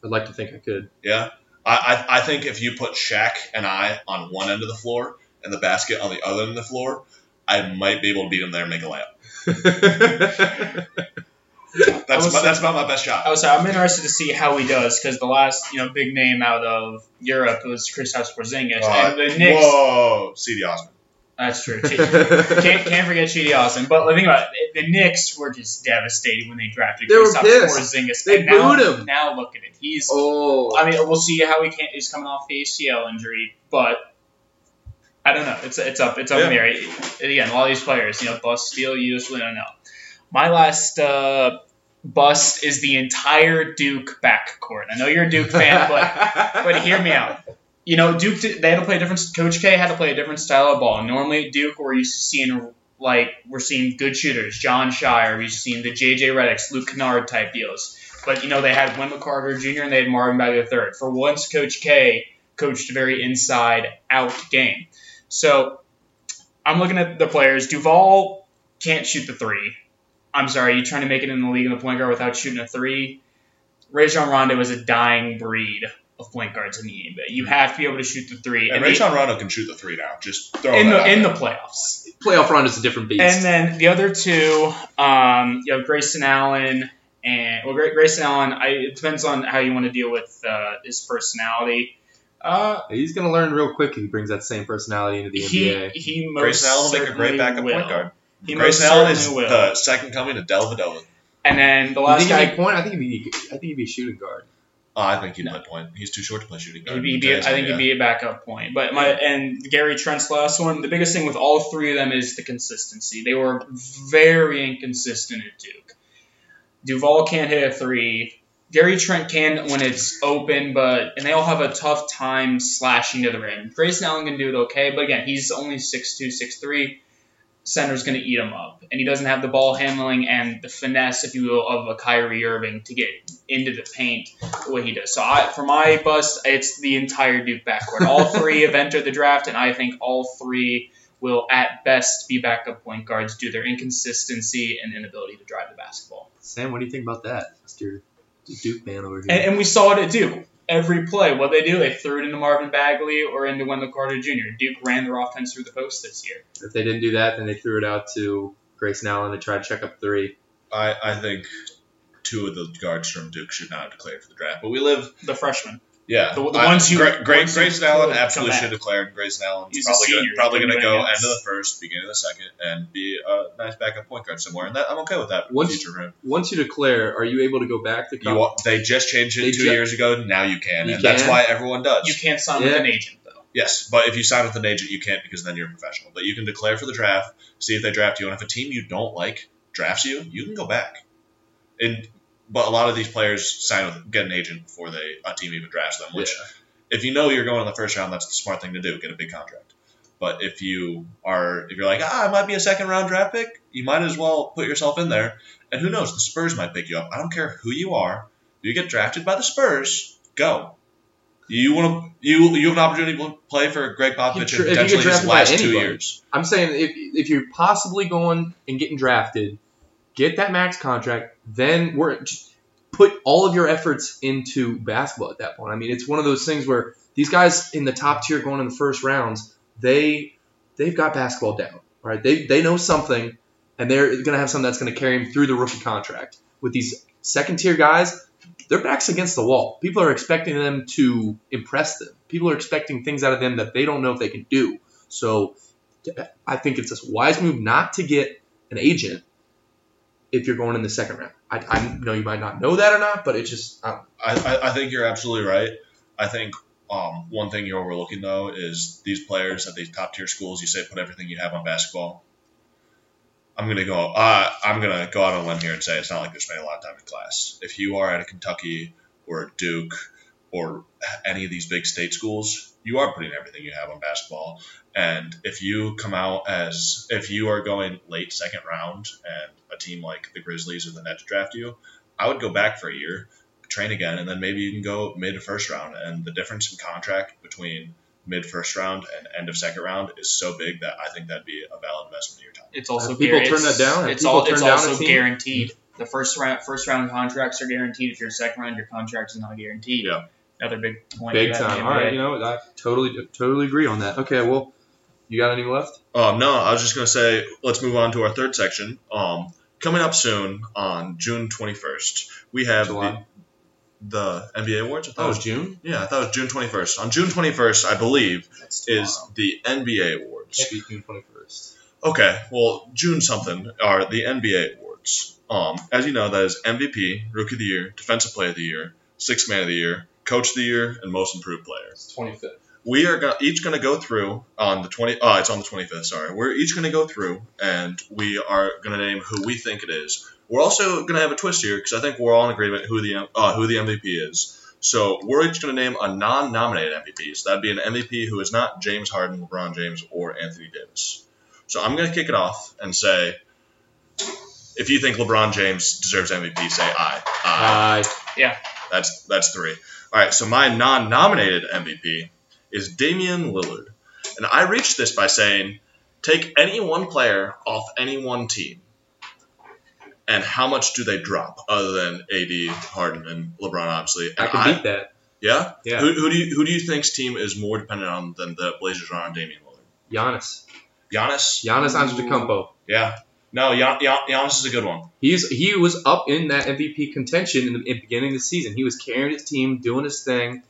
C: I'd like to think I could.
A: Yeah, I, I I think if you put Shaq and I on one end of the floor and the basket on the other end of the floor, I might be able to beat him there and make a layup. That's
B: say-
A: that's about my best shot.
B: I was I'm interested to see how he does because the last you know big name out of Europe was Kristaps Porzingis
A: Uh,
B: and the Knicks.
A: Whoa, Cedi Osman.
B: That's true. can't, can't forget Cedi Osman. But the thing about it, the Knicks were just devastated when they drafted
C: They
B: Kristaps. Porzingis.
C: They
B: and now,
C: booed him.
B: Now look at it. He's.
C: oh,
B: I mean, we'll see how he can. He's coming off the ACL injury, but I don't know. It's it's up. It's up in the air. Again, all these players, you know, bust steal. You just really don't know. My last uh, bust is the entire Duke backcourt. I know you're a Duke fan, but but hear me out. You know, Duke they had to play a different. Coach K had to play a different style of ball. Normally, Duke we're used to seeing like we're seeing good shooters, Jon Scheyer, we've seen the JJ Redick's, Luke Kennard type deals. But you know they had Wendell Carter Jr. and they had Marvin Bagley III. For once, Coach K coached a very inside out game. So I'm looking at the players. Duvall can't shoot the three. I'm sorry, you trying to make it in the league in the point guard without shooting a three? Rajon Rondo is a dying breed of point guards in the NBA. You have to be able to shoot the three.
A: And
B: they-
A: Rajon Rondo can shoot the three now. Just throw
B: in
A: that
B: the
A: out
B: in the
A: there.
B: playoffs.
C: Playoff round is a different beast.
B: And then the other two, um, you have Grayson Allen and well, Grayson Allen. I, it depends on how you want to deal with uh, his personality. Uh,
C: He's gonna learn real quick if he brings that same personality into the
B: he
C: NBA.
B: he most
A: Grayson Allen will make a great backup
B: will.
A: point guard.
B: He
A: Grayson Allen is
B: will.
A: the second coming to Dellavedova.
B: and then the
C: You
B: last
C: think he'd
B: guy,
C: be point? I think he'd be. I think he'd be shooting guard.
A: Oh, I think he'd
B: No.
A: play point. He's too short to play shooting guard.
B: he'd be, I think he'd be a backup point. But my and Gary Trent's last one. The biggest thing with all three of them is the consistency. They were very inconsistent at Duke. Duvall can't hit a three. Gary Trent can when it's open, but and they all have a tough time slashing to the rim. Grayson Allen can do it okay, but again, he's only 6'2", 6'3". Center's going to eat him up, and he doesn't have the ball handling and the finesse, if you will, of a Kyrie Irving to get into the paint the way he does. So I, for my bust, it's the entire Duke backcourt. All three have entered the draft, and I think all three will at best be backup point guards due to their inconsistency and inability to drive the basketball.
C: Sam, what do you think about that, Mister Duke man over here?
B: And, and we saw it at Duke. Every play, what they do, they threw it into Marvin Bagley or into Wendell Carter Jr. Duke ran their offense through the post this year.
C: if they didn't do that, then they threw it out to Grayson Allen to try to check up three.
A: I, I think two of the guards from Duke should not have declared for the draft. But we live,
B: The freshman.
A: Yeah.
B: The- the
A: I-
B: ones who-
A: Gra- Gra-
B: ones who
A: Grayson Allen absolutely should declare. and Grayson Allen's
B: He's a
A: probably gonna, probably going to go
B: anything
A: end of the first, beginning of the second, and be a nice backup point guard somewhere. And that, I'm okay with that
C: Once-
A: future for him.
C: Once you declare, are you able to go back to
A: You,
C: college?
A: they just changed it
C: They
A: two
C: ju-
A: years ago. Now you can,
C: You
A: and that's why everyone does.
B: You can't sign
C: Yeah.
B: with an agent, though.
A: Yes, but if you sign with an agent, you can't because then you're a professional. But you can declare for the draft, see if they draft you, and if a team you don't like drafts you, you can go back. And but a lot of these players sign with get an agent before they a team even drafts them. Which, if you know you're going in the first round, that's the smart thing to do. Get a big contract. But if you are, if you're like, ah, I might be a second round draft pick, you might as well put yourself in there. And who knows, the Spurs might pick you up. I don't care who you are. You get drafted by the Spurs, go. You want to you you have an opportunity to play for Gregg Popovich
C: you
A: potentially his last two years.
C: I'm saying if if you're possibly going and getting drafted, get that max contract. Then we're put all of your efforts into basketball at that point. I mean, it's one of those things where these guys in the top tier going in the first rounds, they they've got basketball down. Right? They they know something, and they're going to have something that's going to carry them through the rookie contract. With these second tier guys, their backs against the wall. People are expecting them to impress them. People are expecting things out of them that they don't know if they can do. So I think it's a wise move not to get an agent if you're going in the second round. I, I know you might not know that or not, but it's just I,
A: I, I, I think you're absolutely right. I think um, one thing you're overlooking though is these players at these top tier schools. You say put everything you have on basketball. I'm gonna go. Uh, I'm gonna go out on a limb here and say it's not like they're spending a lot of time in class. If you are at a Kentucky or a Duke or any of these big state schools, you are putting everything you have on basketball. And if you come out as if you are going late second round and a team like the Grizzlies or the Nets draft you, I would go back for a year train again, and then maybe you can go mid to first round. And the difference in contract between mid first round and end of second round is so big that I think that'd be a valid investment of your time.
B: It's also
C: Have people
B: guar-
C: turn that down?
B: It's, all, it's also guaranteed. The first round first round contracts are guaranteed. If you're second round, your contract is not guaranteed.
A: Yeah.
B: Another big point.
C: big
B: you have in
C: time. All right, you know I totally totally agree on that. Okay, well, you got any left?
A: Um, no, I was just gonna say let's move on to our third section. Um, coming up soon on June 21st, we have
C: July.
A: the, the NBA awards. I thought it
C: Oh,
A: was
C: June.
A: yeah, I thought it was June 21st. On June 21st, I believe is the NBA awards.
C: Can't be June twenty first.
A: Okay, well, June something are the NBA awards. Um, as you know, that is MVP, Rookie of the Year, Defensive Player of the Year, Sixth Man of the Year, Coach of the Year, and Most Improved Player.
C: Twenty fifth.
A: We are go- each going to go through on the 20. Oh, it's on the 25th. Sorry, we're each going to go through, and we are going to name who we think it is. We're also going to have a twist here because I think we're all in agreement who the uh, who the MVP is. So we're each going to name a non-nominated MVP. So that'd be an MVP who is not James Harden, LeBron James, or Anthony Davis. So I'm gonna kick it off and say, if you think LeBron James deserves MVP, say aye. Aye.
C: Uh,
A: That's that's three. All right. So my non-nominated MVP is Damian Lillard, and I reached this by saying, take any one player off any one team, and how much do they drop other than AD, Harden, and LeBron, obviously.
C: I
A: And
C: can beat that.
A: yeah.
C: Yeah.
A: Who, who do you who do you think's team is more dependent on than the Blazers are on Damian Lillard?
C: Giannis.
A: Giannis.
C: Giannis Antetokounmpo.
A: Yeah. No, Gian, Gian, Giannis is a good one.
C: He's he was up in that MVP contention in the, in beginning of the season. He was carrying his team, doing his thing,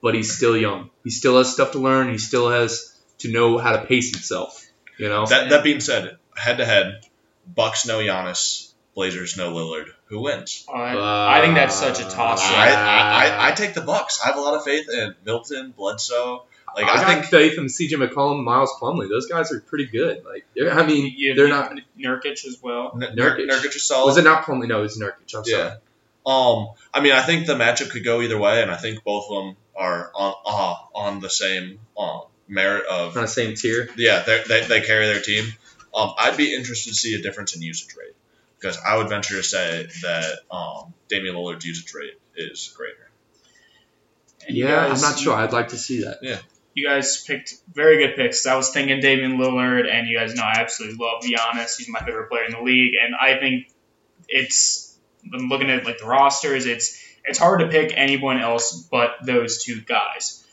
C: but he's still young. He still has stuff to learn. He still has to know how to pace himself. You know.
A: That that being said, head to head, Bucks no Giannis, Blazers no Lillard. Who wins?
B: I, I think that's such a toss
C: Uh,
A: I. I, I, I take the Bucks. I have a lot of faith in Middleton, Bledsoe. Like
C: I,
A: I,
C: got
A: think
C: faith in CJ McCollum, Miles Plumlee. Those guys are pretty good. Like I mean,
B: You-
C: they're
B: you-
C: not.
B: Nurkic as well.
A: N-
C: Nurkic.
A: Nurkic, Nurkic is solid.
C: Was it not Plumlee? No, it was Nurkic. I'm sorry.
A: Yeah. Um, I mean, I think the matchup could go either way, and I think both of them are on uh, on the same um, merit of
C: On the same tier.
A: yeah, they're- they they carry their team. Um, I'd be interested to see a difference in usage rate because I would venture to say that um, Damian Lillard's usage rate is greater.
B: And
C: Yeah,
B: guys-
C: I'm not sure. I'd like to see that.
B: You guys picked very good picks. I was thinking Damian Lillard, and you guys know I absolutely love Giannis. He's my favorite player in the league, and I think it's. I'm looking at like the rosters. It's it's hard to pick anyone else but those two guys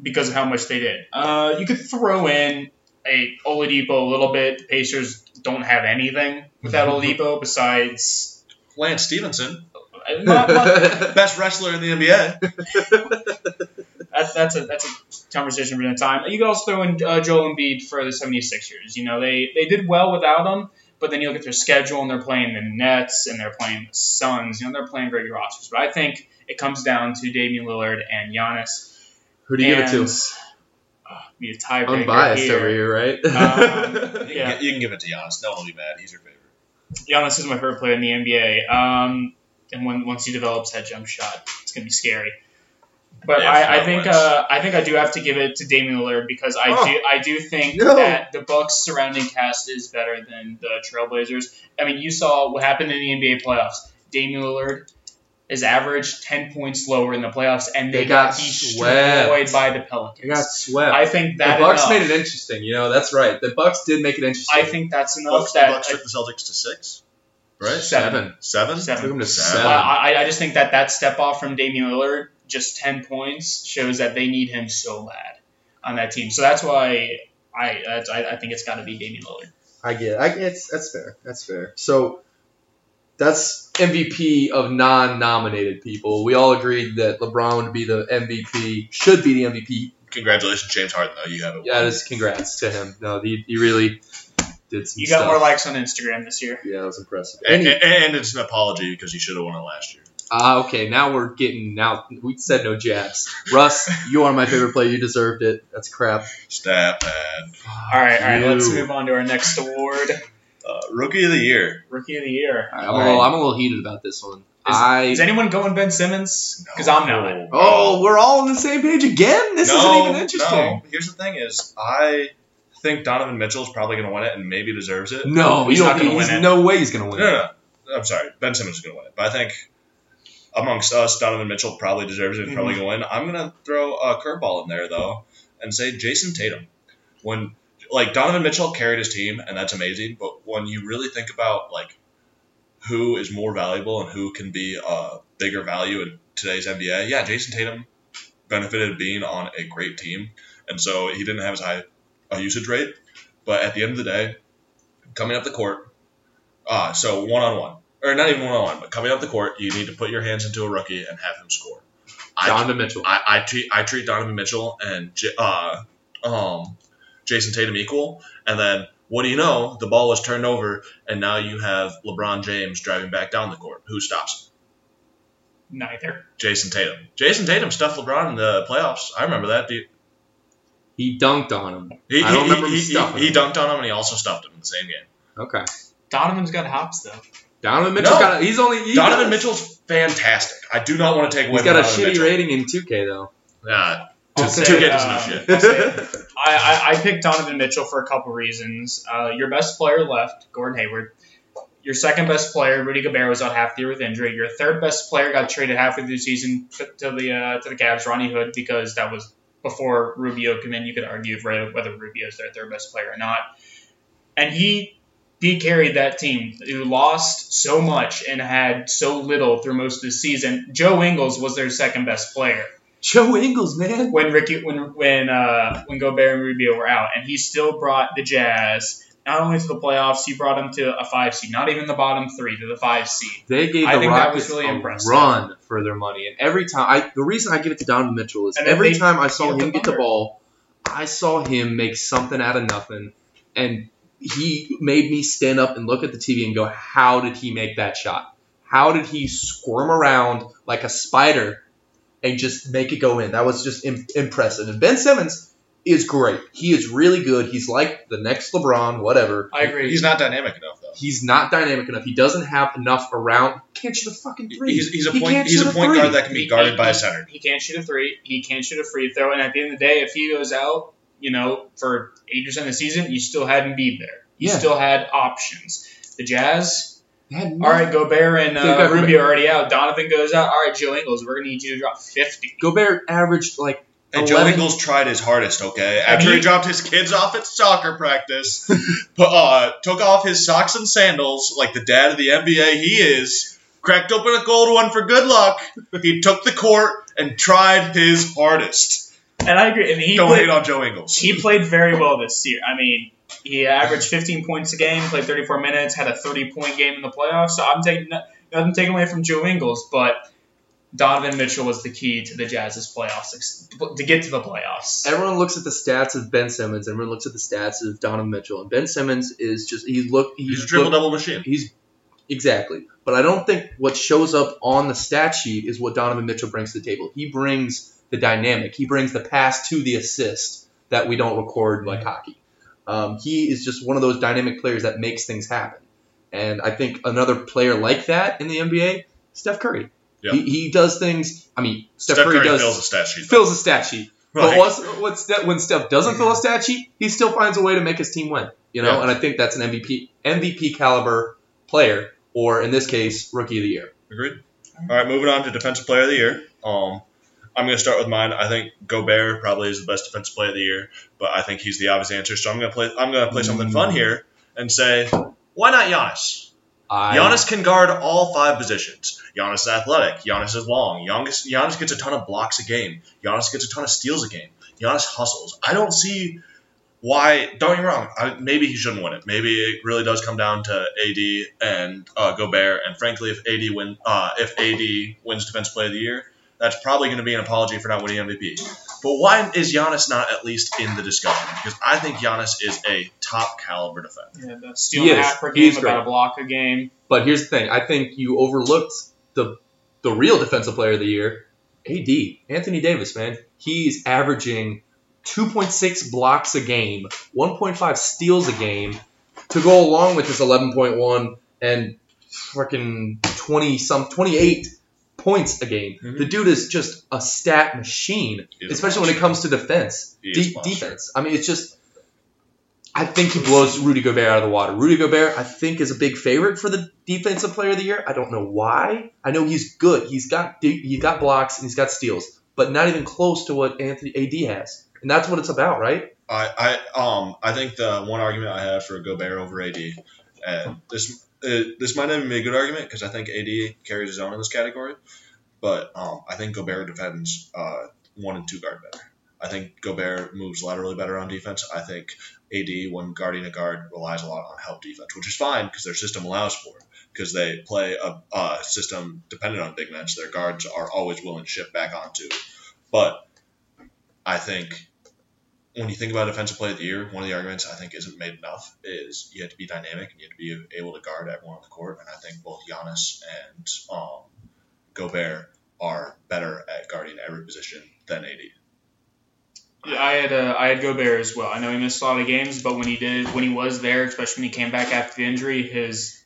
B: because of how much they did. Uh, you could throw in a Oladipo a little bit. The Pacers don't have anything without Oladipo besides.
A: Lance Stephenson,
B: Not, not,
A: best wrestler in the NBA.
B: That's that's a that's a conversation for another time. You could also throw in uh, Joel Embiid for the 76ers. You know, they they did well without him, but then you look at their schedule and they're playing the Nets and they're playing the Suns. You know, they're playing very good rosters. But I think it comes down to Damian Lillard and Giannis.
C: Who do you give it to?
B: And, uh, be a tiebreaker
C: Unbiased
B: here.
C: over here, right?
B: Um,
A: You, can,
B: Yeah.
A: you can give it to Giannis. No one will be mad. He's your favorite.
B: Giannis is my favorite player in the NBA. Um, and when once he develops that jump shot, it's gonna be scary. But
A: Yeah,
B: I, I think uh, I think I do have to give it to Damian Lillard because I
C: Oh.
B: do I do think
C: No.
B: that the Bucks surrounding cast is better than the Trailblazers. I mean, you saw what happened in the NBA playoffs. Damian Lillard is averaged ten points lower in the playoffs, and they,
C: They got
B: destroyed
C: swept.
B: by the Pelicans.
C: They got swept.
B: I think that
C: the
B: that
C: Bucks
B: enough,
C: made it interesting. You know, that's right. The Bucks did make it interesting.
B: I think that's enough
A: Bucks,
B: that
A: Bucks took the Celtics to six, right?
B: seven.
A: Seven.
B: Seven.
C: Took 'em to
A: Seven.
C: seven.
B: I, I, I just think that that step off from Damian Lillard, just 10 points, shows that they need him so bad on that team. So that's why I that's, I, I think it's got to be Damian Lillard.
C: I get. It. I get. It's, that's fair. That's fair. So that's MVP of non-nominated people. We all agreed that LeBron would be the MVP. Should be the MVP.
A: Congratulations, James Harden. Though you have it.
C: Yeah, just congrats to him. No, he, he really did some
B: You got
C: stuff.
B: more likes on Instagram this year.
C: Yeah, it was impressive.
A: And,
C: Any-
A: and it's an apology because he should have won it last year.
C: Ah, okay. Now we're getting. Now we said no jabs. Russ, you are my favorite player. You deserved it. That's crap.
A: Stat man.
B: All right, all right. Let's move on to our next award,
A: Uh, rookie of the year.
B: Rookie of the Year.
C: All right, I'm, a little, I'm a little heated about this one. I.
B: Is anyone going Ben Simmons? Because I'm not.
C: oh, we're all on the same page again. This
A: no,
C: isn't even interesting.
A: No. Here's the thing: is I think Donovan Mitchell's probably going to win it and maybe deserves it.
C: No,
B: He's not gonna
C: He's
B: win it.
C: no way he's gonna
A: No,
C: win.
A: no,
C: it.
A: no. I'm sorry. Ben Simmons is going to win it, but I think amongst us, Donovan Mitchell probably deserves it. and Probably
C: Mm-hmm.
A: going to win. I'm going to throw a curveball in there though, and say Jayson Tatum. When like Donovan Mitchell carried his team, and that's amazing. But when you really think about like who is more valuable and who can be a bigger value in today's NBA, yeah, Jayson Tatum benefited being on a great team, and so he didn't have as high a usage rate. But at the end of the day, coming up the court, uh, so one on one, or not even one on one, but coming up the court, you need to put your hands into a rookie and have him score. I,
C: Donovan Mitchell.
A: I, I treat I treat Donovan Mitchell and uh, um, Jayson Tatum equal, and then what do you know? The ball was turned over, and now you have LeBron James driving back down the court. Who stops him?
B: Neither.
A: Jayson Tatum. Jayson Tatum stuffed LeBron in the playoffs. I remember that. Dude.
C: He dunked on him.
A: He,
C: I don't
A: he,
C: remember
A: he,
C: him stuffing
A: he
C: him.
A: dunked on him, and he also stuffed him in the same game.
C: Okay.
B: Donovan's got hops though.
C: Donovan Mitchell's
A: No.
C: got. A, he's only. He
A: Donovan
C: does.
A: Mitchell's fantastic. I do not want to take away
C: He's got a
A: Donovan
C: shitty
A: Mitchell.
C: rating in 2K though.
A: Yeah,
B: I'll
A: To-
B: say,
A: to get to
B: uh,
A: some shit.
B: I'll say- I, I, I picked Donovan Mitchell for a couple reasons. Uh, your best player left, Gordon Hayward. Your second best player, Rudy Gobert, was out half the year with injury. Your third best player got traded halfway through the season to, to the uh, to the Cavs, Rodney Hood, because that was before Rubio came in. You could argue whether Rubio is their third best player or not. And he he carried that team who lost so much and had so little through most of the season. Joe Ingles was their second best player
C: Joe Ingles, man.
B: when Ricky when when uh, when Gobert and Rubio were out, and he still brought the Jazz not only to the playoffs, he brought them to a five seed, not even the bottom three, to the five seed.
C: They gave
B: I
C: the
B: think that
C: Rockets
B: was really
C: a
B: impressive.
C: run for their money, and every time I the reason I give it to Donovan Mitchell is every
B: they
C: time I saw him get the ball, I saw him make something out of nothing, and he made me stand up and look at the TV and go, "How did he make that shot? How did he squirm around like a spider and just make it go in?" That was just Im- impressive. And Ben Simmons is great. He is really good. He's like the next LeBron, whatever.
B: I agree.
A: He's not dynamic enough though.
C: He's not dynamic enough. He doesn't have enough around. Can't shoot a fucking three.
A: He's, he's a
C: He
A: point.
C: can't
A: He's
C: shoot
A: a point
C: three.
A: guard that can be
B: He-
A: guarded
B: he-
A: by a center.
B: He can't shoot a three. He can't shoot a free throw. And at the end of the day, if he goes out, you know, for eighty percent of the season, you still had Embiid there. You
C: Yeah.
B: still had options. The Jazz,
C: They had
B: all right, Gobert and
C: They've
B: uh,
C: got-
B: Rubio are already out. Donovan goes out. All right, Joe Ingles, we're gonna need you to drop fifty.
C: Gobert averaged like
A: And Joe
C: 11
A: Ingles tried his hardest, okay? After he,
B: he-
A: dropped his kids off at soccer practice, put, uh, took off his socks and sandals like the dad of the NBA he is, cracked open a gold one for good luck. He took the court and tried his hardest.
B: And I agree. And he
A: Don't
B: played,
A: hate on Joe Ingles.
B: he played very well this year. I mean, he averaged 15 points a game, played 34 minutes, had a 30 point game in the playoffs. So I'm taking nothing taken away from Joe Ingles, but Donovan Mitchell was the key to the Jazz's playoffs to get to the playoffs.
C: everyone looks at the stats of Ben Simmons. Everyone looks at the stats of Donovan Mitchell, and Ben Simmons is just he look he's,
A: He's a triple
C: look-
A: double machine.
C: He's exactly, but I don't think what shows up on the stat sheet is what Donovan Mitchell brings to the table. He brings the dynamic. He brings the pass to the assist that we don't record like hockey. Um, he is just one of those dynamic players that makes things happen. And I think another player like that in the NBA, Steph Curry.
A: Yeah.
C: He, he does things. I mean, Steph,
A: Steph
C: Curry,
A: Curry
C: does
A: fills a stat sheet.
C: fills a stat sheet. But what's, what's that, when Steph doesn't fill a stat sheet, he still finds a way to make his team win. You know,
A: Yeah.
C: and I think that's an MVP MVP caliber player, or in this case, rookie of the year.
A: Agreed. All right, moving on to defensive player of the year. Um, I'm going to start with mine. I think Gobert probably is the best defensive player of the year, but I think he's the obvious answer. So I'm going to play. I'm going to play something fun here and say, why not Giannis?
C: I,
A: Giannis can guard all five positions. Giannis is athletic. Giannis is long. Giannis, Giannis gets a ton of blocks a game. Giannis gets a ton of steals a game. Giannis hustles. I don't see why. Don't get me wrong. I, maybe he shouldn't win it. Maybe it really does come down to AD and uh, Gobert. And frankly, if AD win, uh, if AD wins Defensive Player of the Year, that's probably going to be an apology for not winning MVP. But why is Giannis not at least in the discussion? Because I think Giannis is a top caliber defender.
B: Yeah, the steal and a
C: He
B: half per game, about a block a game.
C: But here's the thing: I think you overlooked the the real defensive player of the year, AD Anthony Davis. Man, he's averaging 2.6 blocks a game, 1.5 steals a game, to go along with his 11.1 and freaking 20 some 28 points a game.
A: Mhm.
C: The dude is just a stat machine,
A: He
C: especially when it comes to defense,
A: He
C: de- defense. I mean, it's just. I think he blows Rudy Gobert out of the water. Rudy Gobert, I think, is a big favorite for the defensive player of the year. I don't know why. I know he's good. He's got he's got blocks and he's got steals, but not even close to what Anthony AD has. And that's what it's about, right?
A: I, I um I think the one argument I have for Gobert over AD, and this uh, this might not even be a good argument because I think AD carries his own in this category, but um I think Gobert defends uh one and two guard better. I think Gobert moves laterally better on defense. I think AD when guarding a guard relies a lot on help defense, which is fine because their system allows for it. Because they play a, a system dependent on big men, so their guards are always willing to shift back onto. But I think when you think about defensive play of the year, one of the arguments I think isn't made enough is you have to be dynamic and you have to be able to guard everyone on the court. And I think both Giannis and um, Gobert are better at guarding every position than AD.
B: Yeah, I had uh, I had Gobert as well. I know he missed a lot of games, but when he did, when he was there, especially when he came back after the injury, his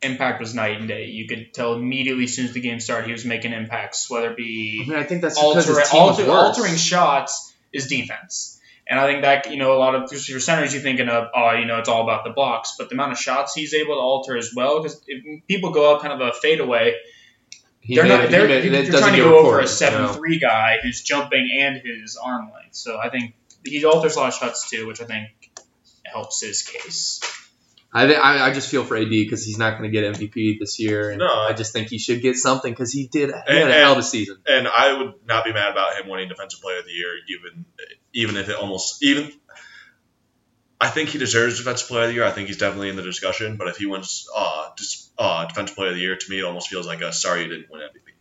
B: impact was night and day. You could tell immediately as soon as the game started he was making impacts, whether it be
C: I
B: be
C: mean, I think that's because
B: alter,
C: his team was
B: alter, altering shots is defense. And I think that, you know, a lot of your centers, you're thinking of, oh, you know, it's all about the blocks. But the amount of shots he's able to alter as well, because if people go up kind of a fadeaway,
C: He
B: they're
C: made
B: not, they're,
C: made
B: you're trying to go over a
C: recorded,
B: 7
C: you know?
B: 3 guy who's jumping and his arm length. So I think he alters a lot of shots too, which I think helps his case.
C: I, thi- I I just feel for AD because he's not going to get MVP this year, and
A: No.
C: I just think he should get something because he did he had
A: And-
C: a hell of a season.
A: And I would not be mad about him winning Defensive Player of the Year, even even if it almost even. I think he deserves Defensive Player of the Year. I think he's definitely in the discussion. But if he wins uh, just, uh, Defensive Player of the Year, to me, it almost feels like a sorry you didn't win MVP.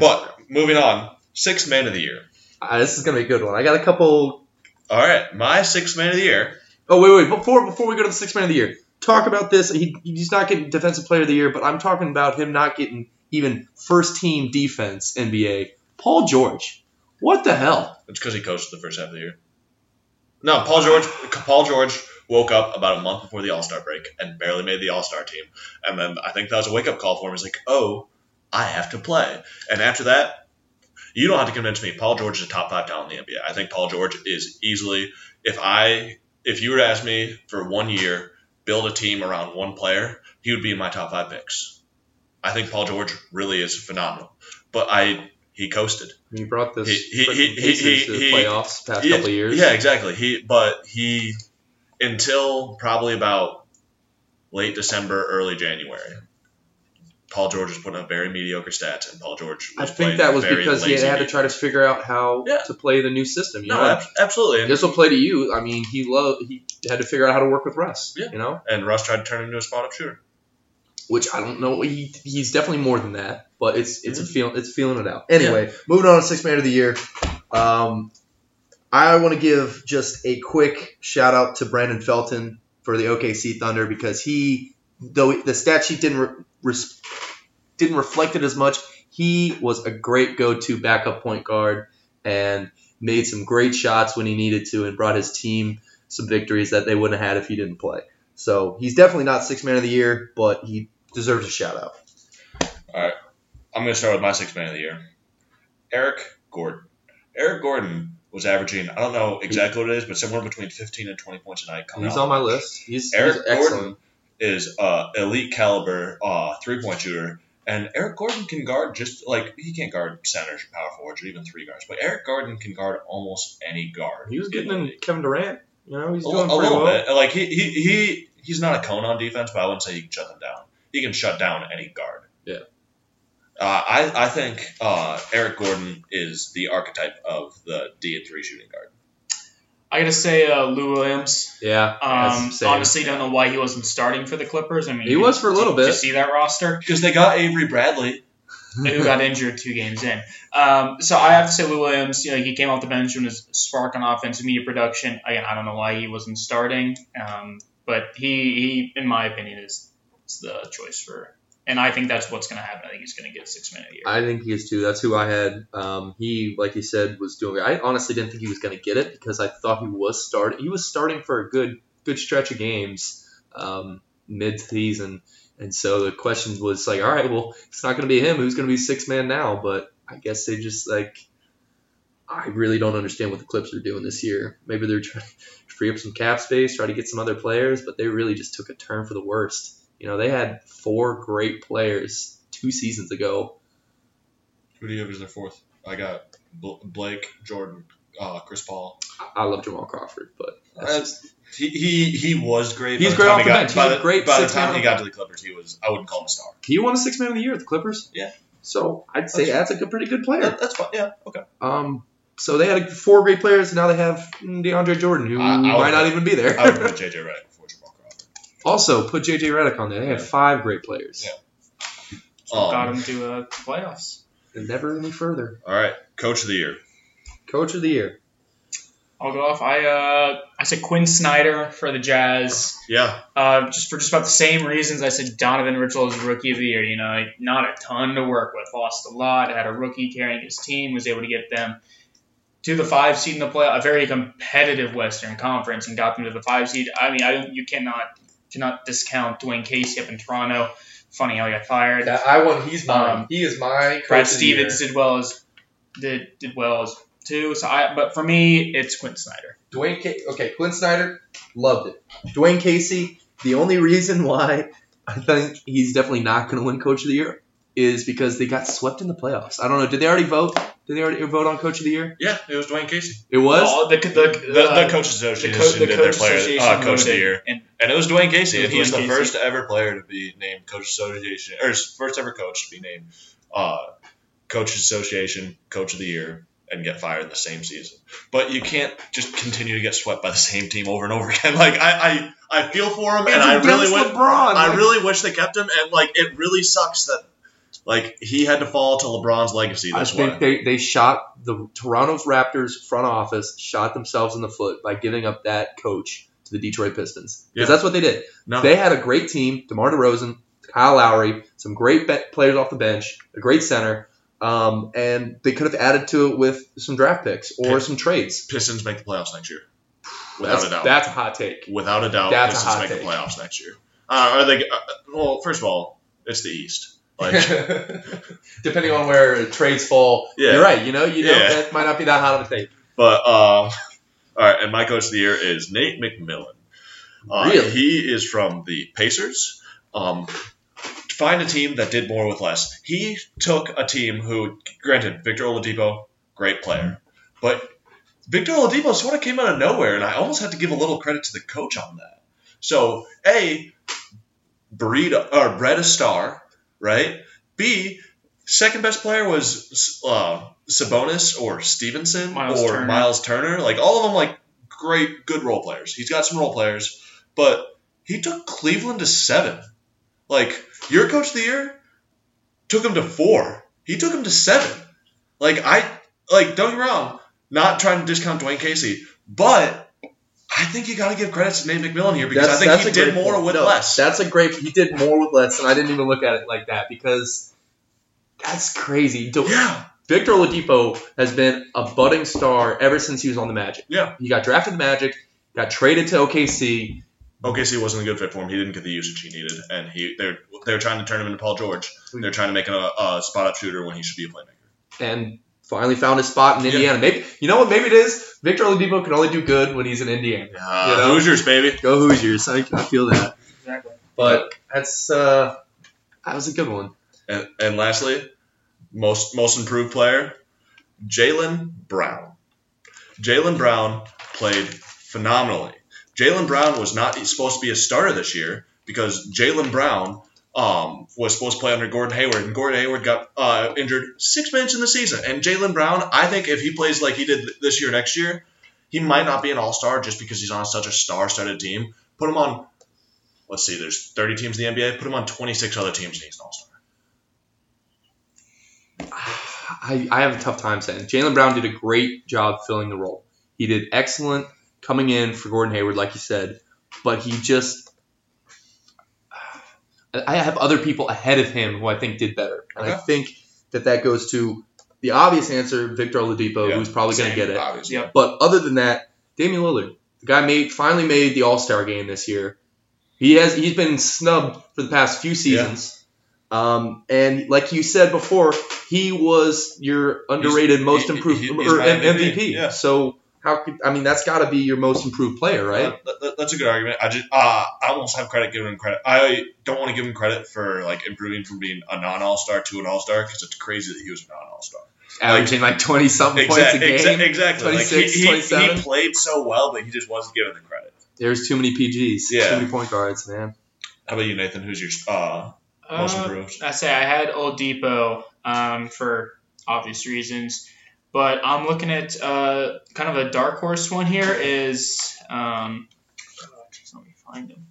A: But moving on, Sixth Man of the Year.
C: Uh, this is going to be a good one. I got a couple.
A: All right, my Sixth Man of the Year.
C: Oh wait, wait! Before before we go to the sixth man of the year, talk about this. He, he's not getting defensive player of the year, but I'm talking about him not getting even first team defense NBA. Paul George, what the hell?
A: It's because he coached the first half of the year. No, Paul George. Paul George woke up about a month before the All Star break and barely made the All Star team. And then I think that was a wake up call for him. He's like, "Oh, I have to play." And after that, you don't have to convince me. Paul George is a top five talent in the NBA. I think Paul George is easily. If I, if you were to ask me for one year, build a team around one player, he would be in my top five picks. I think Paul George really is phenomenal. But I, he coasted.
C: He brought this
A: He- he- he- he-
C: to the
A: he-
C: playoffs past couple of years.
A: Yeah, exactly. He but he until probably about late December, early January. Paul George was putting up very mediocre stats, and Paul George.
C: I think that was because he had to try to figure out how
A: Yeah.
C: to play the new system. You
A: No,
C: know,
A: ab- absolutely.
C: This will play to you. I mean, he loved. He had to figure out how to work with Russ.
A: Yeah.
C: You know,
A: and Russ tried to turn him into a spot up shooter.
C: which I don't know. He he's definitely more than that, but it's it's
A: Mm-hmm.
C: feel it's feeling it out. Anyway, moving on to six man of the year. Um, I want to give just a quick shout out to Brandon Felton for the OKC Thunder because he, though the stat sheet didn't res- didn't reflect it as much, he was a great go-to backup point guard and made some great shots when he needed to and brought his team some victories that they wouldn't have had if he didn't play. So he's definitely not six man of the year, but he deserves a shout out. All right.
A: I'm going to start with my six man of the year, Eric Gordon. Eric Gordon was averaging I don't know exactly what it is, but somewhere between 15 and 20 points a night. Coming
C: He's on my list. He's,
A: Eric
C: he's excellent.
A: Is uh, elite caliber uh, three point shooter, and Eric Gordon can guard just like he can't guard centers, or power forwards, or even three guards, but Eric Gordon can guard almost any guard.
C: He was getting in. Kevin Durant. You know, he's
A: a,
C: doing
A: a
C: pretty
A: little
C: well.
A: bit. Like he, he he he's not a cone on defense, but I wouldn't say he can shut them down. He can shut down any guard.
C: Yeah.
A: Uh, I, I think uh, Eric Gordon is the archetype of the D and three shooting guard.
B: I gotta say, uh, Lou Williams.
C: Yeah,
B: Um, honestly, don't know why he wasn't starting for the Clippers. I mean,
C: He was for a little
B: did, Did you see that roster?
A: Because they got Avery Bradley.
B: who got injured two games in. Um, so I have to say, Lou Williams, you know, he came off the bench and was spark on offensive media production. Again, I don't know why he wasn't starting, um, but he, he, in my opinion, is, is the choice for. And I think that's what's going to happen. I think he's going to get six minute year.
C: I think he is too. That's who I had. Um, he, like you said, was doing. I honestly didn't think he was going to get it because I thought he was starting. He was starting for a good, good stretch of games um, mid season, and so the question was like, all right, well, it's not going to be him. Who's going to be six man now? But I guess they just like. I really don't understand what the Clips are doing this year. Maybe they're trying to free up some cap space, try to get some other players, but they really just took a turn for the worst. You know, they had four great players two seasons ago.
A: Who do you have as their fourth? I got Blake, Jordan, uh, Chris Paul.
C: I love Jamal Crawford, but that's just,
A: He, he he was great.
C: He's great off
A: he
C: the
A: got,
C: bench.
A: By the,
C: great
A: by the time he got to the Clippers, he was I wouldn't call him a star.
C: he won a six man of the year with the Clippers.
A: Yeah.
C: So I'd say that's a good, pretty good player.
A: That- that's fine. Yeah. Okay.
C: Um, so they had four great players, and now they have DeAndre Jordan, who
A: I- I would
C: might not even be there.
A: I would put JJ Redick before Jamal Crawford.
C: Also, put JJ Redick on there. They had five great players.
A: Yeah.
B: got
A: Um,
B: him to uh, playoffs.
C: And never any further.
A: all right, Coach of the Year.
C: Coach of the year.
B: I'll go off. I uh, I said Quin Snyder for the Jazz.
A: Yeah.
B: Uh, just for just about the same reasons I said Donovan Mitchell is Rookie of the Year. You know, not a ton to work with, lost a lot, had a rookie carrying his team, was able to get them to the five seed in the play, a very competitive Western Conference, and got them to the five seed. I mean, I don't, you cannot cannot discount Dwane Casey up in Toronto. Funny how he got fired.
C: That, I want. He's mine.
B: Um,
C: he is my.
B: Brad. Stevens did well as did did well as too. So I, but for me, it's Quin Snyder.
C: Dwane. Ca- okay, Quin Snyder loved it. Dwane Casey. The only reason why I think he's definitely not going to win Coach of the Year is because they got swept in the playoffs. I don't know. Did they already vote? Did they already vote on Coach of the Year?
A: Yeah, it was Dwane Casey.
C: It was.
B: Oh, the, the,
A: The,
B: uh,
A: the coach
B: the,
A: association
B: co- the
A: did
B: coach
A: their player,
B: association
A: uh, coach of the year,
B: and
A: and it was Dwane Casey,
B: It
A: and
B: was
A: he's the
B: Casey.
A: first ever player to be named coach association, or first ever coach to be named uh, coach association coach of the year and get fired the same season. But you can't just continue to get swept by the same team over and over again. Like I, I, I feel for him, and I really wish,
C: LeBron.
A: I really wish they kept him, and like it really sucks that like he had to fall to LeBron's legacy
C: I think they, they shot the Toronto's Raptors front office shot themselves in the foot by giving up that coach to the Detroit Pistons because
A: Yeah.
C: that's what they did.
A: no,
C: They had a great team: DeMar DeRozan, Kyle Lowry, some great be- players off the bench, a great center, um, and they could have added to it with some draft picks or some trades.
A: Pistons make the playoffs next year, without
C: That's,
A: a doubt.
C: that's a hot take.
A: Without a doubt,
C: That's a
A: Pistons
C: hot
A: make
C: take.
A: the playoffs next year. Uh, are they? Uh, well, first of all, it's the East. Like,
C: Depending on where trades fall,
A: Yeah.
C: you're right. You know, you know
A: Yeah.
C: that might not be that hot of a take.
A: but um, all right. And my coach of the year is Nate McMillan. Uh,
C: Really?
A: He is from the Pacers. Um, find a team that did more with less. He took a team who, granted, Victor Oladipo, great player, but Victor Oladipo sort of came out of nowhere, and I almost had to give a little credit to the coach on that. So, A, breed or bred a star, right? B, second best player was uh, Sabonis or Stephenson
B: Miles
A: or
B: Turner.
A: Miles Turner. Like all of them, like great, good role players. He's got some role players, but he took Cleveland to seven. Like your coach of the year took him to four. He took him to seven. Like I like don't get me wrong, not trying to discount Dwane Casey, but I think you got to give credit to Nate McMillan here because I think he did more
C: point.
A: with
C: No,
A: less.
C: That's a great. He did more with less, and I didn't even look at it like that because that's crazy. Do-
A: yeah,
C: Victor Oladipo has been a budding star ever since he was on the Magic.
A: Yeah.
C: he got drafted the Magic, got traded to OKC.
A: OKC wasn't a good fit for him. He didn't get the usage he needed, and he they're they're trying to turn him into Paul George. They're trying to make him a, a spot up shooter when he should be a playmaker.
C: and finally found his spot in
A: Yeah.
C: Indiana. Maybe you know what? Maybe it is. Victor Oladipo can only do good when he's in Indiana.
A: Uh,
C: You know?
A: Hoosiers, baby.
C: Go Hoosiers! I, I feel that.
B: exactly.
C: But that's uh, that was a good one.
A: And, and lastly, most most improved player, Jaylen Brown. Jaylen Brown played phenomenally. Jaylen Brown was not supposed to be a starter this year because Jaylen Brown um, was supposed to play under Gordon Hayward, and Gordon Hayward got uh, injured six minutes in the season. And Jaylen Brown, I think if he plays like he did this year, next year, he might not be an All Star just because he's on such a star-studded team. Put him on. Let's see, there's 30 teams in the NBA. Put him on 26 other teams, and he's an All Star.
C: I, I have a tough time saying. Jaylen Brown did a great job filling the role. He did excellent coming in for Gordon Hayward, like you said, but he just. I have other people ahead of him who I think did better. And I think that that goes to the obvious answer, Victor Oladipo,
A: Yeah,
C: who's probably going to get it.
A: Obviously.
B: Yep.
C: But other than that, Damian Lillard, the guy made finally made the All Star game this year. He has he's been snubbed for the past few seasons. Um, and like you said before, he was your underrated most improved
A: he-
C: or M-
A: MVP,
C: MVP.
A: yeah.
C: So how could I mean that's got to be your most improved player, right?
A: That- that- that's a good argument. I just uh, I almost have credit giving him credit. I don't want to give him credit for like improving from being a non All Star to an All Star because it's crazy that he was a non All Star.
C: Averaging like twenty something points a
A: Exactly.
C: game.
A: Exactly. Like,
C: 26,
A: he, he, he played so well, but he just wasn't given the credit.
C: There's too many PGs.
A: Yeah.
C: Too many point guards, man.
A: How about you, Nathan? Who's your uh, most
B: Uh,
A: improved?
B: I say I had Oladipo um, for obvious reasons, but I'm looking at uh, kind of a dark horse one here. Is um, let me find him.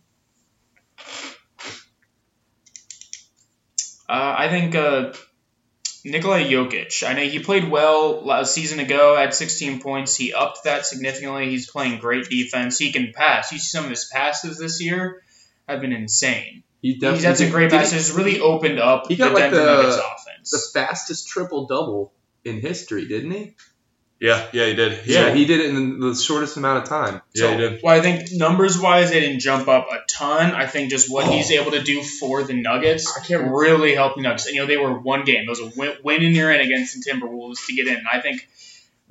B: Uh, I think uh, Nikola Jokic. I know he played well a season ago at 16 points. He upped that significantly. He's playing great defense. He can pass. You see some of his passes this year have been insane.
C: He definitely
B: that's a great pass. It's really opened up
C: he
B: the
C: got, like,
B: Denver
C: the-
B: Nuggets
C: the fastest triple double in history, didn't he?
A: Yeah, yeah, he did. He-
C: Yeah, he did it in the shortest amount of time.
A: yeah, he did.
B: Well, I think numbers wise, they didn't jump up a ton. I think just what
A: Oh.
B: he's able to do for the Nuggets
C: I can't
B: really help the Nuggets. And, you know, they were one game. It was a win, win in your end against the Timberwolves to get in. And I think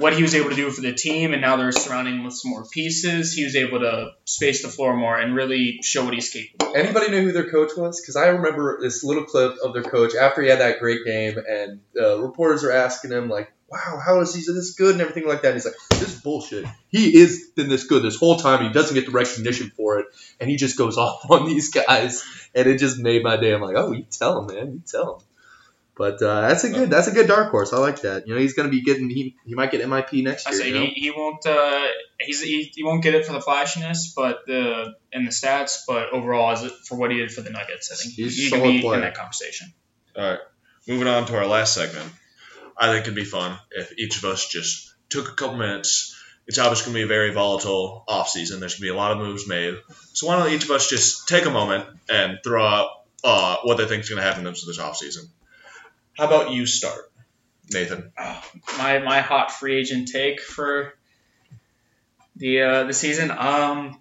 B: what he was able to do for the team, and now they're surrounding him with some more pieces, he was able to space the floor more and really show what he's capable.
C: Anybody know who their coach was? Because I remember this little clip of their coach after he had that great game, and uh, reporters are asking him like, "Wow, how is he this good?" and everything like that. And he's like, "This is bullshit. He is been this good this whole time. He doesn't get the recognition for it, and he just goes off on these guys, and it just made my day. I'm like, oh, you tell him, man, you tell him." But uh, that's a good that's a good dark horse. I like that. You know, he's gonna be getting he, he might get MIP next year.
B: I say
C: you know?
B: he, he won't uh, he's he, he won't get it for the flashiness, but the in the stats, but overall as it, for what he did for the Nuggets, I think
C: He's
B: he
C: a
B: can
C: solid
B: be
C: player.
B: in that conversation.
A: All right, moving on to our last segment. I think it'd be fun if each of us just took a couple minutes. It's obviously going to be a very volatile offseason. There's going to be a lot of moves made. So why don't each of us just take a moment and throw out uh, what they think is going to happen to this offseason? How about you start, Nathan?
B: my my hot free agent take for the uh, the season. Um,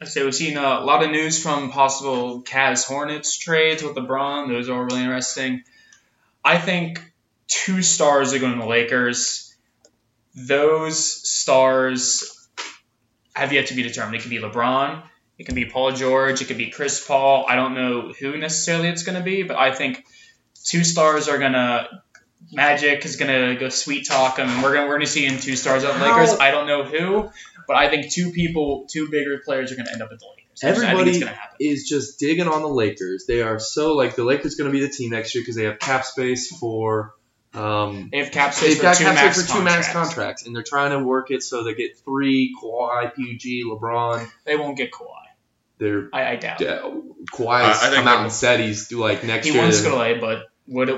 B: I say we've seen a lot of news from possible Cavs Hornets trades with LeBron. Those are really interesting. I think two stars are going to the Lakers. Those stars have yet to be determined. It could be LeBron. It can be Paul George. It could be Chris Paul. I don't know who necessarily it's going to be, but I think two stars are going to Magic is gonna go sweet talk him. We're gonna we're gonna see in two stars at the
C: How-
B: Lakers. I don't know who, but I think two people, two bigger players are gonna end up at the Lakers. I I think
C: Everybody
B: it's gonna happen.
C: is just digging on the Lakers. They are so like the Lakers going to be the team next year because they have cap space for. Um,
B: They have cap space
C: they've
B: for
C: got
B: two
C: cap
B: max
C: space for two max
B: contracts.
C: contracts, and they're trying to work it so they get three Kawhi, PUG, LeBron.
B: They won't get Kawhi.
C: They're
B: I, I doubt. it.
C: uh, Kawhi has
A: I- I think
C: come out and said he's like next
B: He
C: year.
B: He wants to go to LA, but what?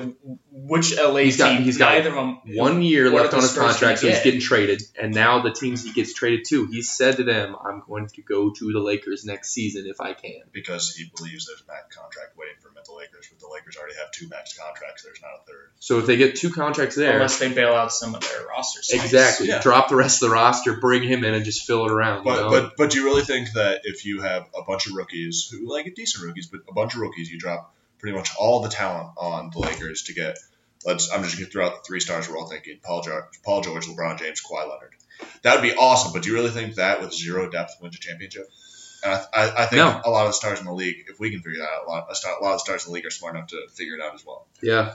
B: Which LA
C: He's got-
B: team?
C: he's got
B: neither of
C: one year left on his contract, so he's getting traded. And now the teams he gets traded to, he said to them, "I'm going to go to the Lakers next season if I can."
A: Because he believes there's a max contract waiting for him at the Lakers, but the Lakers already have two max contracts. There's not a third.
C: So if they get two contracts there,
B: Unless they bail out some of their roster spots.
C: exactly,
A: Yeah.
C: drop the rest of the roster, bring him in, and just fill it around. you
A: But
C: know?
A: but but do you really think that if you have a bunch of rookies who like decent rookies, but a bunch of rookies, you drop pretty much all the talent on the Lakers to get? Let's. I'm just gonna throw out the three stars we're all thinking: Paul George, Paul George, LeBron James, Kawhi Leonard. That would be awesome. But do you really think that with zero depth wins a championship? And I, I, I think
C: No.
A: a lot of the stars in the league, if we can figure that out, a lot, a, star, a lot of the stars in the league are smart enough to figure it out as well.
C: Yeah.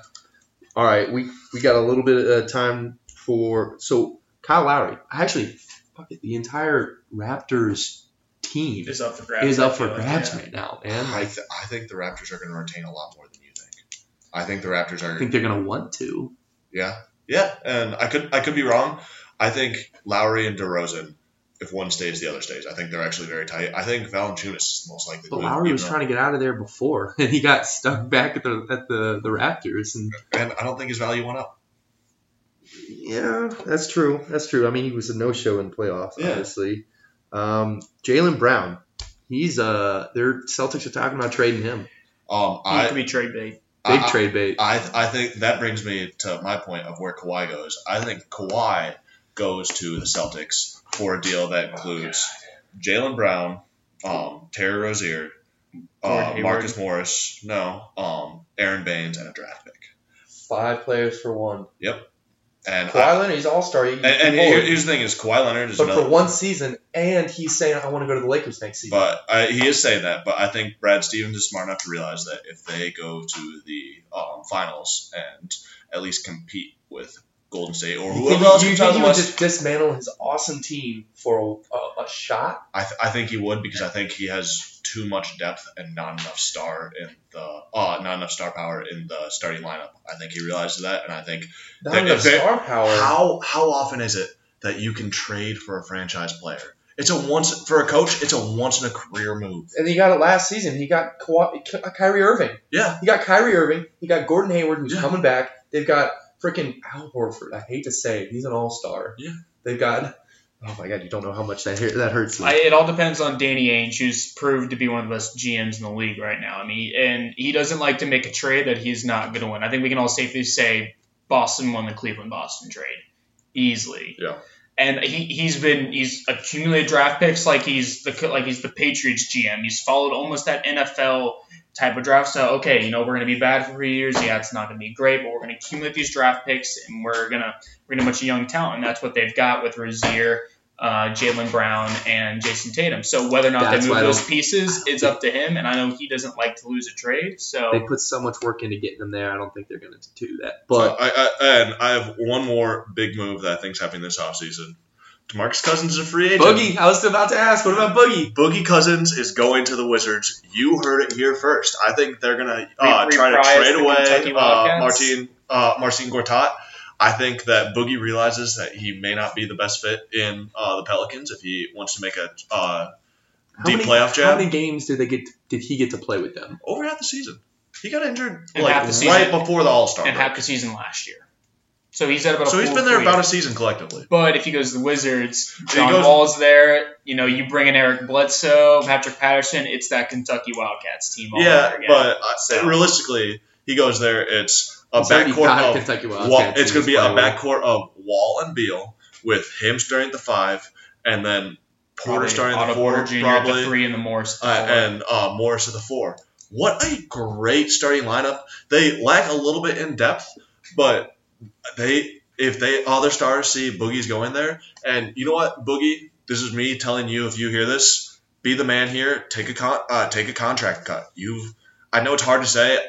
C: All right, we we got a little bit of time for so Kyle Lowry. Actually, fuck it, the entire Raptors team
B: Is up for grabs.
C: is up for
B: feel like,
C: grabs
B: yeah.
C: right now, man.
A: I, th- I think the Raptors are going to retain a lot more than you think. I think the Raptors are.
C: I think they're gonna want to.
A: Yeah, yeah, and I could I could be wrong. I think Lowry and DeRozan, if one stays, the other stays. I think they're actually very tight. I think Valanciunas is most likely.
C: But Lowry was trying to get out of there before, and he got stuck back at the at the the Raptors. And
A: and I don't think his value went up.
C: yeah, that's true. That's true. I mean, he was a no show in playoffs,
A: Yeah.
C: obviously. Um, Jaylen Brown, he's uh, their Celtics are talking about trading him.
A: Um, I
B: could be trade bait.
C: Big
A: I,
C: trade bait.
A: I I think that brings me to my point of where Kawhi goes. I think Kawhi goes to the Celtics for a deal that includes Jaylen Brown, um, Terry Rozier, uh, Marcus Morris, no, um, Aron Baynes, and a draft pick.
C: Five players for one.
A: And I,
C: Kawhi Leonard, he's all star.
A: and, and here- here's the thing: is Kawhi Leonard is
C: but
A: another.
C: for one season, and he's saying, "I want to go to the Lakers next season."
A: But I, he is saying that. But I think Brad Stevens is smart enough to realize that if they go to the um, finals and at least compete with Golden State or
C: you
A: whoever
C: think,
A: else
C: you
A: comes
C: think
A: out of
C: he
A: the
C: would
A: West,
C: just dismantle his awesome team for a, a shot?
A: I, th- I think he would because I think he has too much depth and not enough star in the uh, not enough star power in the starting lineup. I think he realizes that, and I think
C: Not
A: They-
C: enough
A: they-
C: star power.
A: how how often is it that you can trade for a franchise player? It's a once for a coach. It's a once in a career move.
C: And he got it last season. He got Kawhi, Ky- Kyrie Irving.
A: Yeah,
C: He got Kyrie Irving. He got Gordon Hayward, who's
A: Yeah.
C: coming back. They've got freaking Al Horford. I hate to say it, he's an all star.
A: Yeah.
C: They've got. Oh my god, you don't know how much that that hurts me.
B: I, it all depends on Danny Ainge, who's proved to be one of the best GMs in the league right now. I mean, and he doesn't like to make a trade that he's not going to win. I think we can all safely say Boston won the Cleveland Boston trade. easily.
A: Yeah.
B: And he he's been he's accumulated draft picks like he's the like he's the Patriots GM. He's followed almost that NFL type of draft. So okay, you know we're gonna be bad for three years. Yeah, it's not gonna be great, but we're gonna accumulate these draft picks and we're gonna bring a bunch of young talent. And that's what they've got with Rozier, uh, Jaylen Brown, and Jayson Tatum. So whether or not
C: That's
B: they move those pieces it's up to him. And I know he doesn't like to lose a trade. So
C: They put so much work into getting them there. I don't think they're going to do that.
A: But
C: But
A: I, I and I have one more big move that I think's happening this offseason. DeMarcus Cousins is a free agent.
C: Boogie, I was about to ask. What about Boogie?
A: Boogie Cousins is going to the Wizards. You heard it here first. I think they're gonna uh, try to trade away
B: Kentucky
A: uh, Martin uh, Marcin Gortat. I think that Boogie realizes that he may not be the best fit in uh, the Pelicans if he wants to make a uh, deep
C: many,
A: playoff
C: How many games did they get? Did he get to play with them?
A: over half the season. He got injured
B: And
A: like
B: half the
A: right
B: season-
A: before the All Star.
B: and half the season last year. So he's at about. A
A: So he's
B: full
A: been there
B: three.
A: about a season collectively.
B: But if he goes to the Wizards,
A: he
B: John
A: goes-
B: Wall's there. You know, you bring in Eric Bledsoe, Patrick Patterson. It's that Kentucky Wildcats team. All
A: Yeah,
B: over again.
A: but uh,
B: So-
A: realistically, he goes there. It's a
C: He's
A: backcourt of
C: Kentucky Wildcats
A: Wall, it's going to be a backcourt of Wall and Beal with him starting at the five, and then Porter
B: Probably
A: starting at the four,
B: Porter Jr. at the three, and the Morris.
A: uh,
B: at the four.
A: and uh, Morris at the four. What a great starting lineup! They lack a little bit in depth, but they if they other stars see Boogie's going there, and you know what, Boogie, this is me telling you if you hear this, be the man here. Take a con- uh, take a contract cut. You've I know it's hard to say.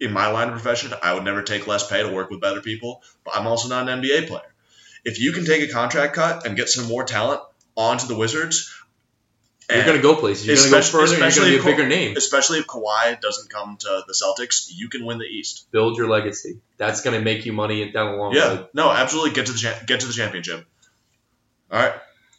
A: In my line of profession, I would never take less pay to work with better people, but I'm also not an NBA player. If you can take a contract cut and get some more talent onto the Wizards,
C: You're going to go places. You're going to go
A: Especially-
C: further. You're going to be a
A: if-
C: bigger name.
A: especially if Kawhi doesn't come to the Celtics, you can win the East.
C: Build your legacy. That's going to make you money down the long
A: Yeah,
C: road.
A: no, absolutely get to the cha- get to the championship. All right.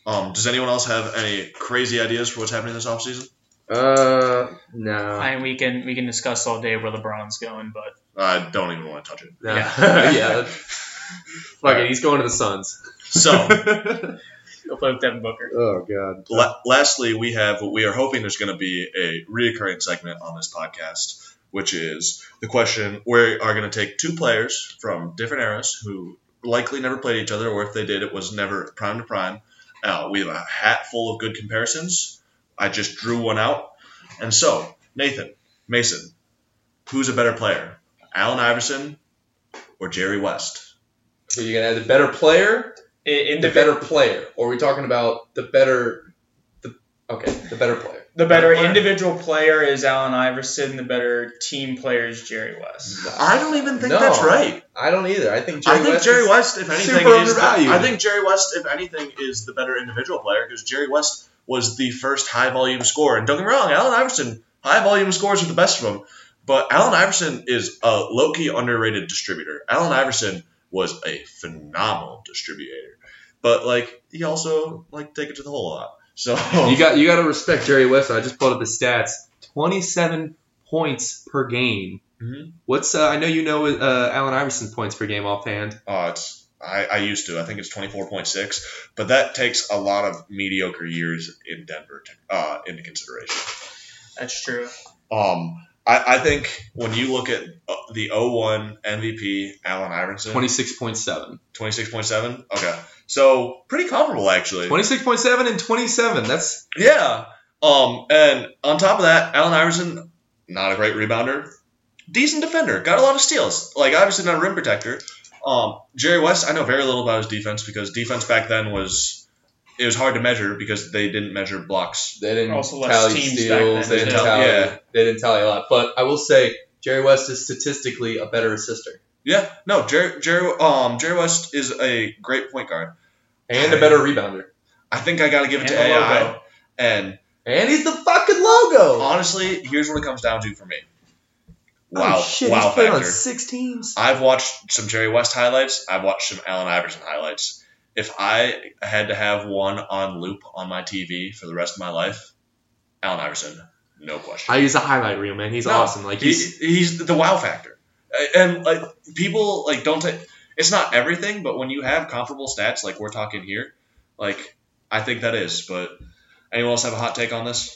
A: Um, does anyone else have any crazy ideas for what's happening this offseason?
C: Uh, no.
B: and we can we can discuss all day where LeBron's going, but
A: I don't even want to touch it.
C: No.
B: Yeah.
C: yeah. Fuck it, he's going to the Suns.
A: So,
B: go play with Devin Booker.
C: oh god.
A: la- lastly, we have what we are hoping there's going to be a reoccurring segment on this podcast, which is the question: We are going to take two players from different eras who likely never played each other, or if they did, it was never prime to prime. Uh, we have a hat full of good comparisons. I just drew one out, and so Nathan Mason, who's a better player, Allen Iverson or Jerry West?
C: So you're gonna have the better player,
B: In
C: the
B: the
C: better player, or are we talking about the better? The okay, the better player.
B: the better
A: Better
B: individual player is Allen Iverson. The better team player is Jerry West.
A: I don't even think
C: No.
A: that's right.
C: I don't either. I think Jerry
A: I think
C: West
A: Jerry
C: is-
A: West, if anything,
C: super
A: is the,
C: undervalued.
A: I think Jerry West, if anything, is the better individual player because Jerry West was the first high volume scorer. And don't get me wrong, Allen Iverson, high volume scores are the best of them. But Allen Iverson is a low key underrated distributor. Allen Iverson was a phenomenal distributor, but like he also like take it to the hole a lot. So
C: You got you got to respect Jerry West. I just pulled up the stats. Twenty-seven points per game.
A: Mhm.
C: What's uh, I know you know uh, Allen Iverson points per game offhand.
A: Uh, it's I, I used to. I think it's twenty four point six, but that takes a lot of mediocre years in Denver to, uh, into consideration.
B: That's true.
A: Um, I, I think when you look at uh, the 01 MVP Allen Iverson,
C: Twenty-six point seven.
A: twenty six point seven. Okay, so pretty comparable actually.
C: Twenty-six point seven and twenty-seven. That's
A: Yeah. Um, and on top of that, Allen Iverson, not a great rebounder, decent defender, got a lot of steals. Like obviously not a rim protector. Um, Jerry West, I know very little about his defense because defense back then was it was hard to measure because they didn't measure blocks.
C: they didn't
B: Also
C: tally
B: teams back
C: steals.
B: then,
C: They didn't tally.
A: Yeah.
C: They didn't tally a lot. But I will say Jerry West is statistically a better assister
A: Yeah, no, Jerry, Jerry, um, Jerry West is a great point guard.
C: and a better rebounder.
A: I think I got to give it
B: And
A: to
B: the
A: AI.
B: logo.
A: And
C: And he's the fucking logo.
A: honestly, here's what it comes down to for me.
C: Oh,
A: Wow,
C: shit,
A: wow
C: he's played on
A: factor.
C: six teams.
A: I've watched some Jerry West highlights. I've watched some Allen Iverson highlights. If I had to have one on loop on my TV for the rest of my life, Allen Iverson, no question.
C: I use a highlight reel, man. He's
A: No,
C: awesome. Like
A: He-
C: he's
A: he's the wow factor, and like people like don't take. It's not everything, but when you have comparable stats like we're talking here, like I think that is. But anyone else have a hot take on this?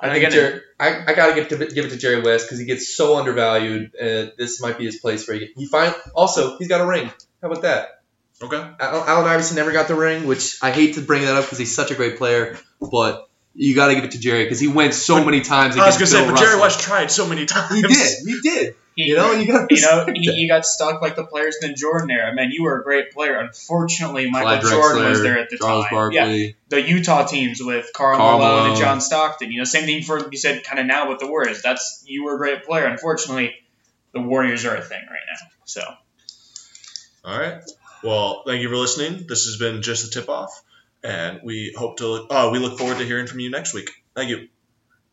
C: I
B: And
C: think
B: again,
C: Jerry, I, I gotta give, to, give it to Jerry West because he gets so undervalued. Uh, this might be his place where he, he find also he's got a ring. How about that?
A: Okay.
C: Al- Allen Iverson never got the ring, which I hate to bring that up because he's such a great player, but you got to give it to Jerry because he went so many times.
A: I was gonna say,
C: Bill
A: but Jerry
C: Russell.
A: West tried so many times.
C: He did. He did.
B: He,
C: You know, you got
B: you know, he, he got stuck like the players in the Jordan era. mean, you were a great player. Unfortunately, Michael
C: Clyde
B: Jordan was there at the
C: Charles
B: time. Yeah, the Utah teams with Karl
C: Karl
B: Malone and John Stockton. You know, same thing for you said kind of now with the Warriors. That's you were a great player. Unfortunately, the Warriors are a thing right now. So
A: All right. Well, thank you for listening. This has been just a tip off, and we hope to. Uh, we look forward to hearing from you next week. Thank you.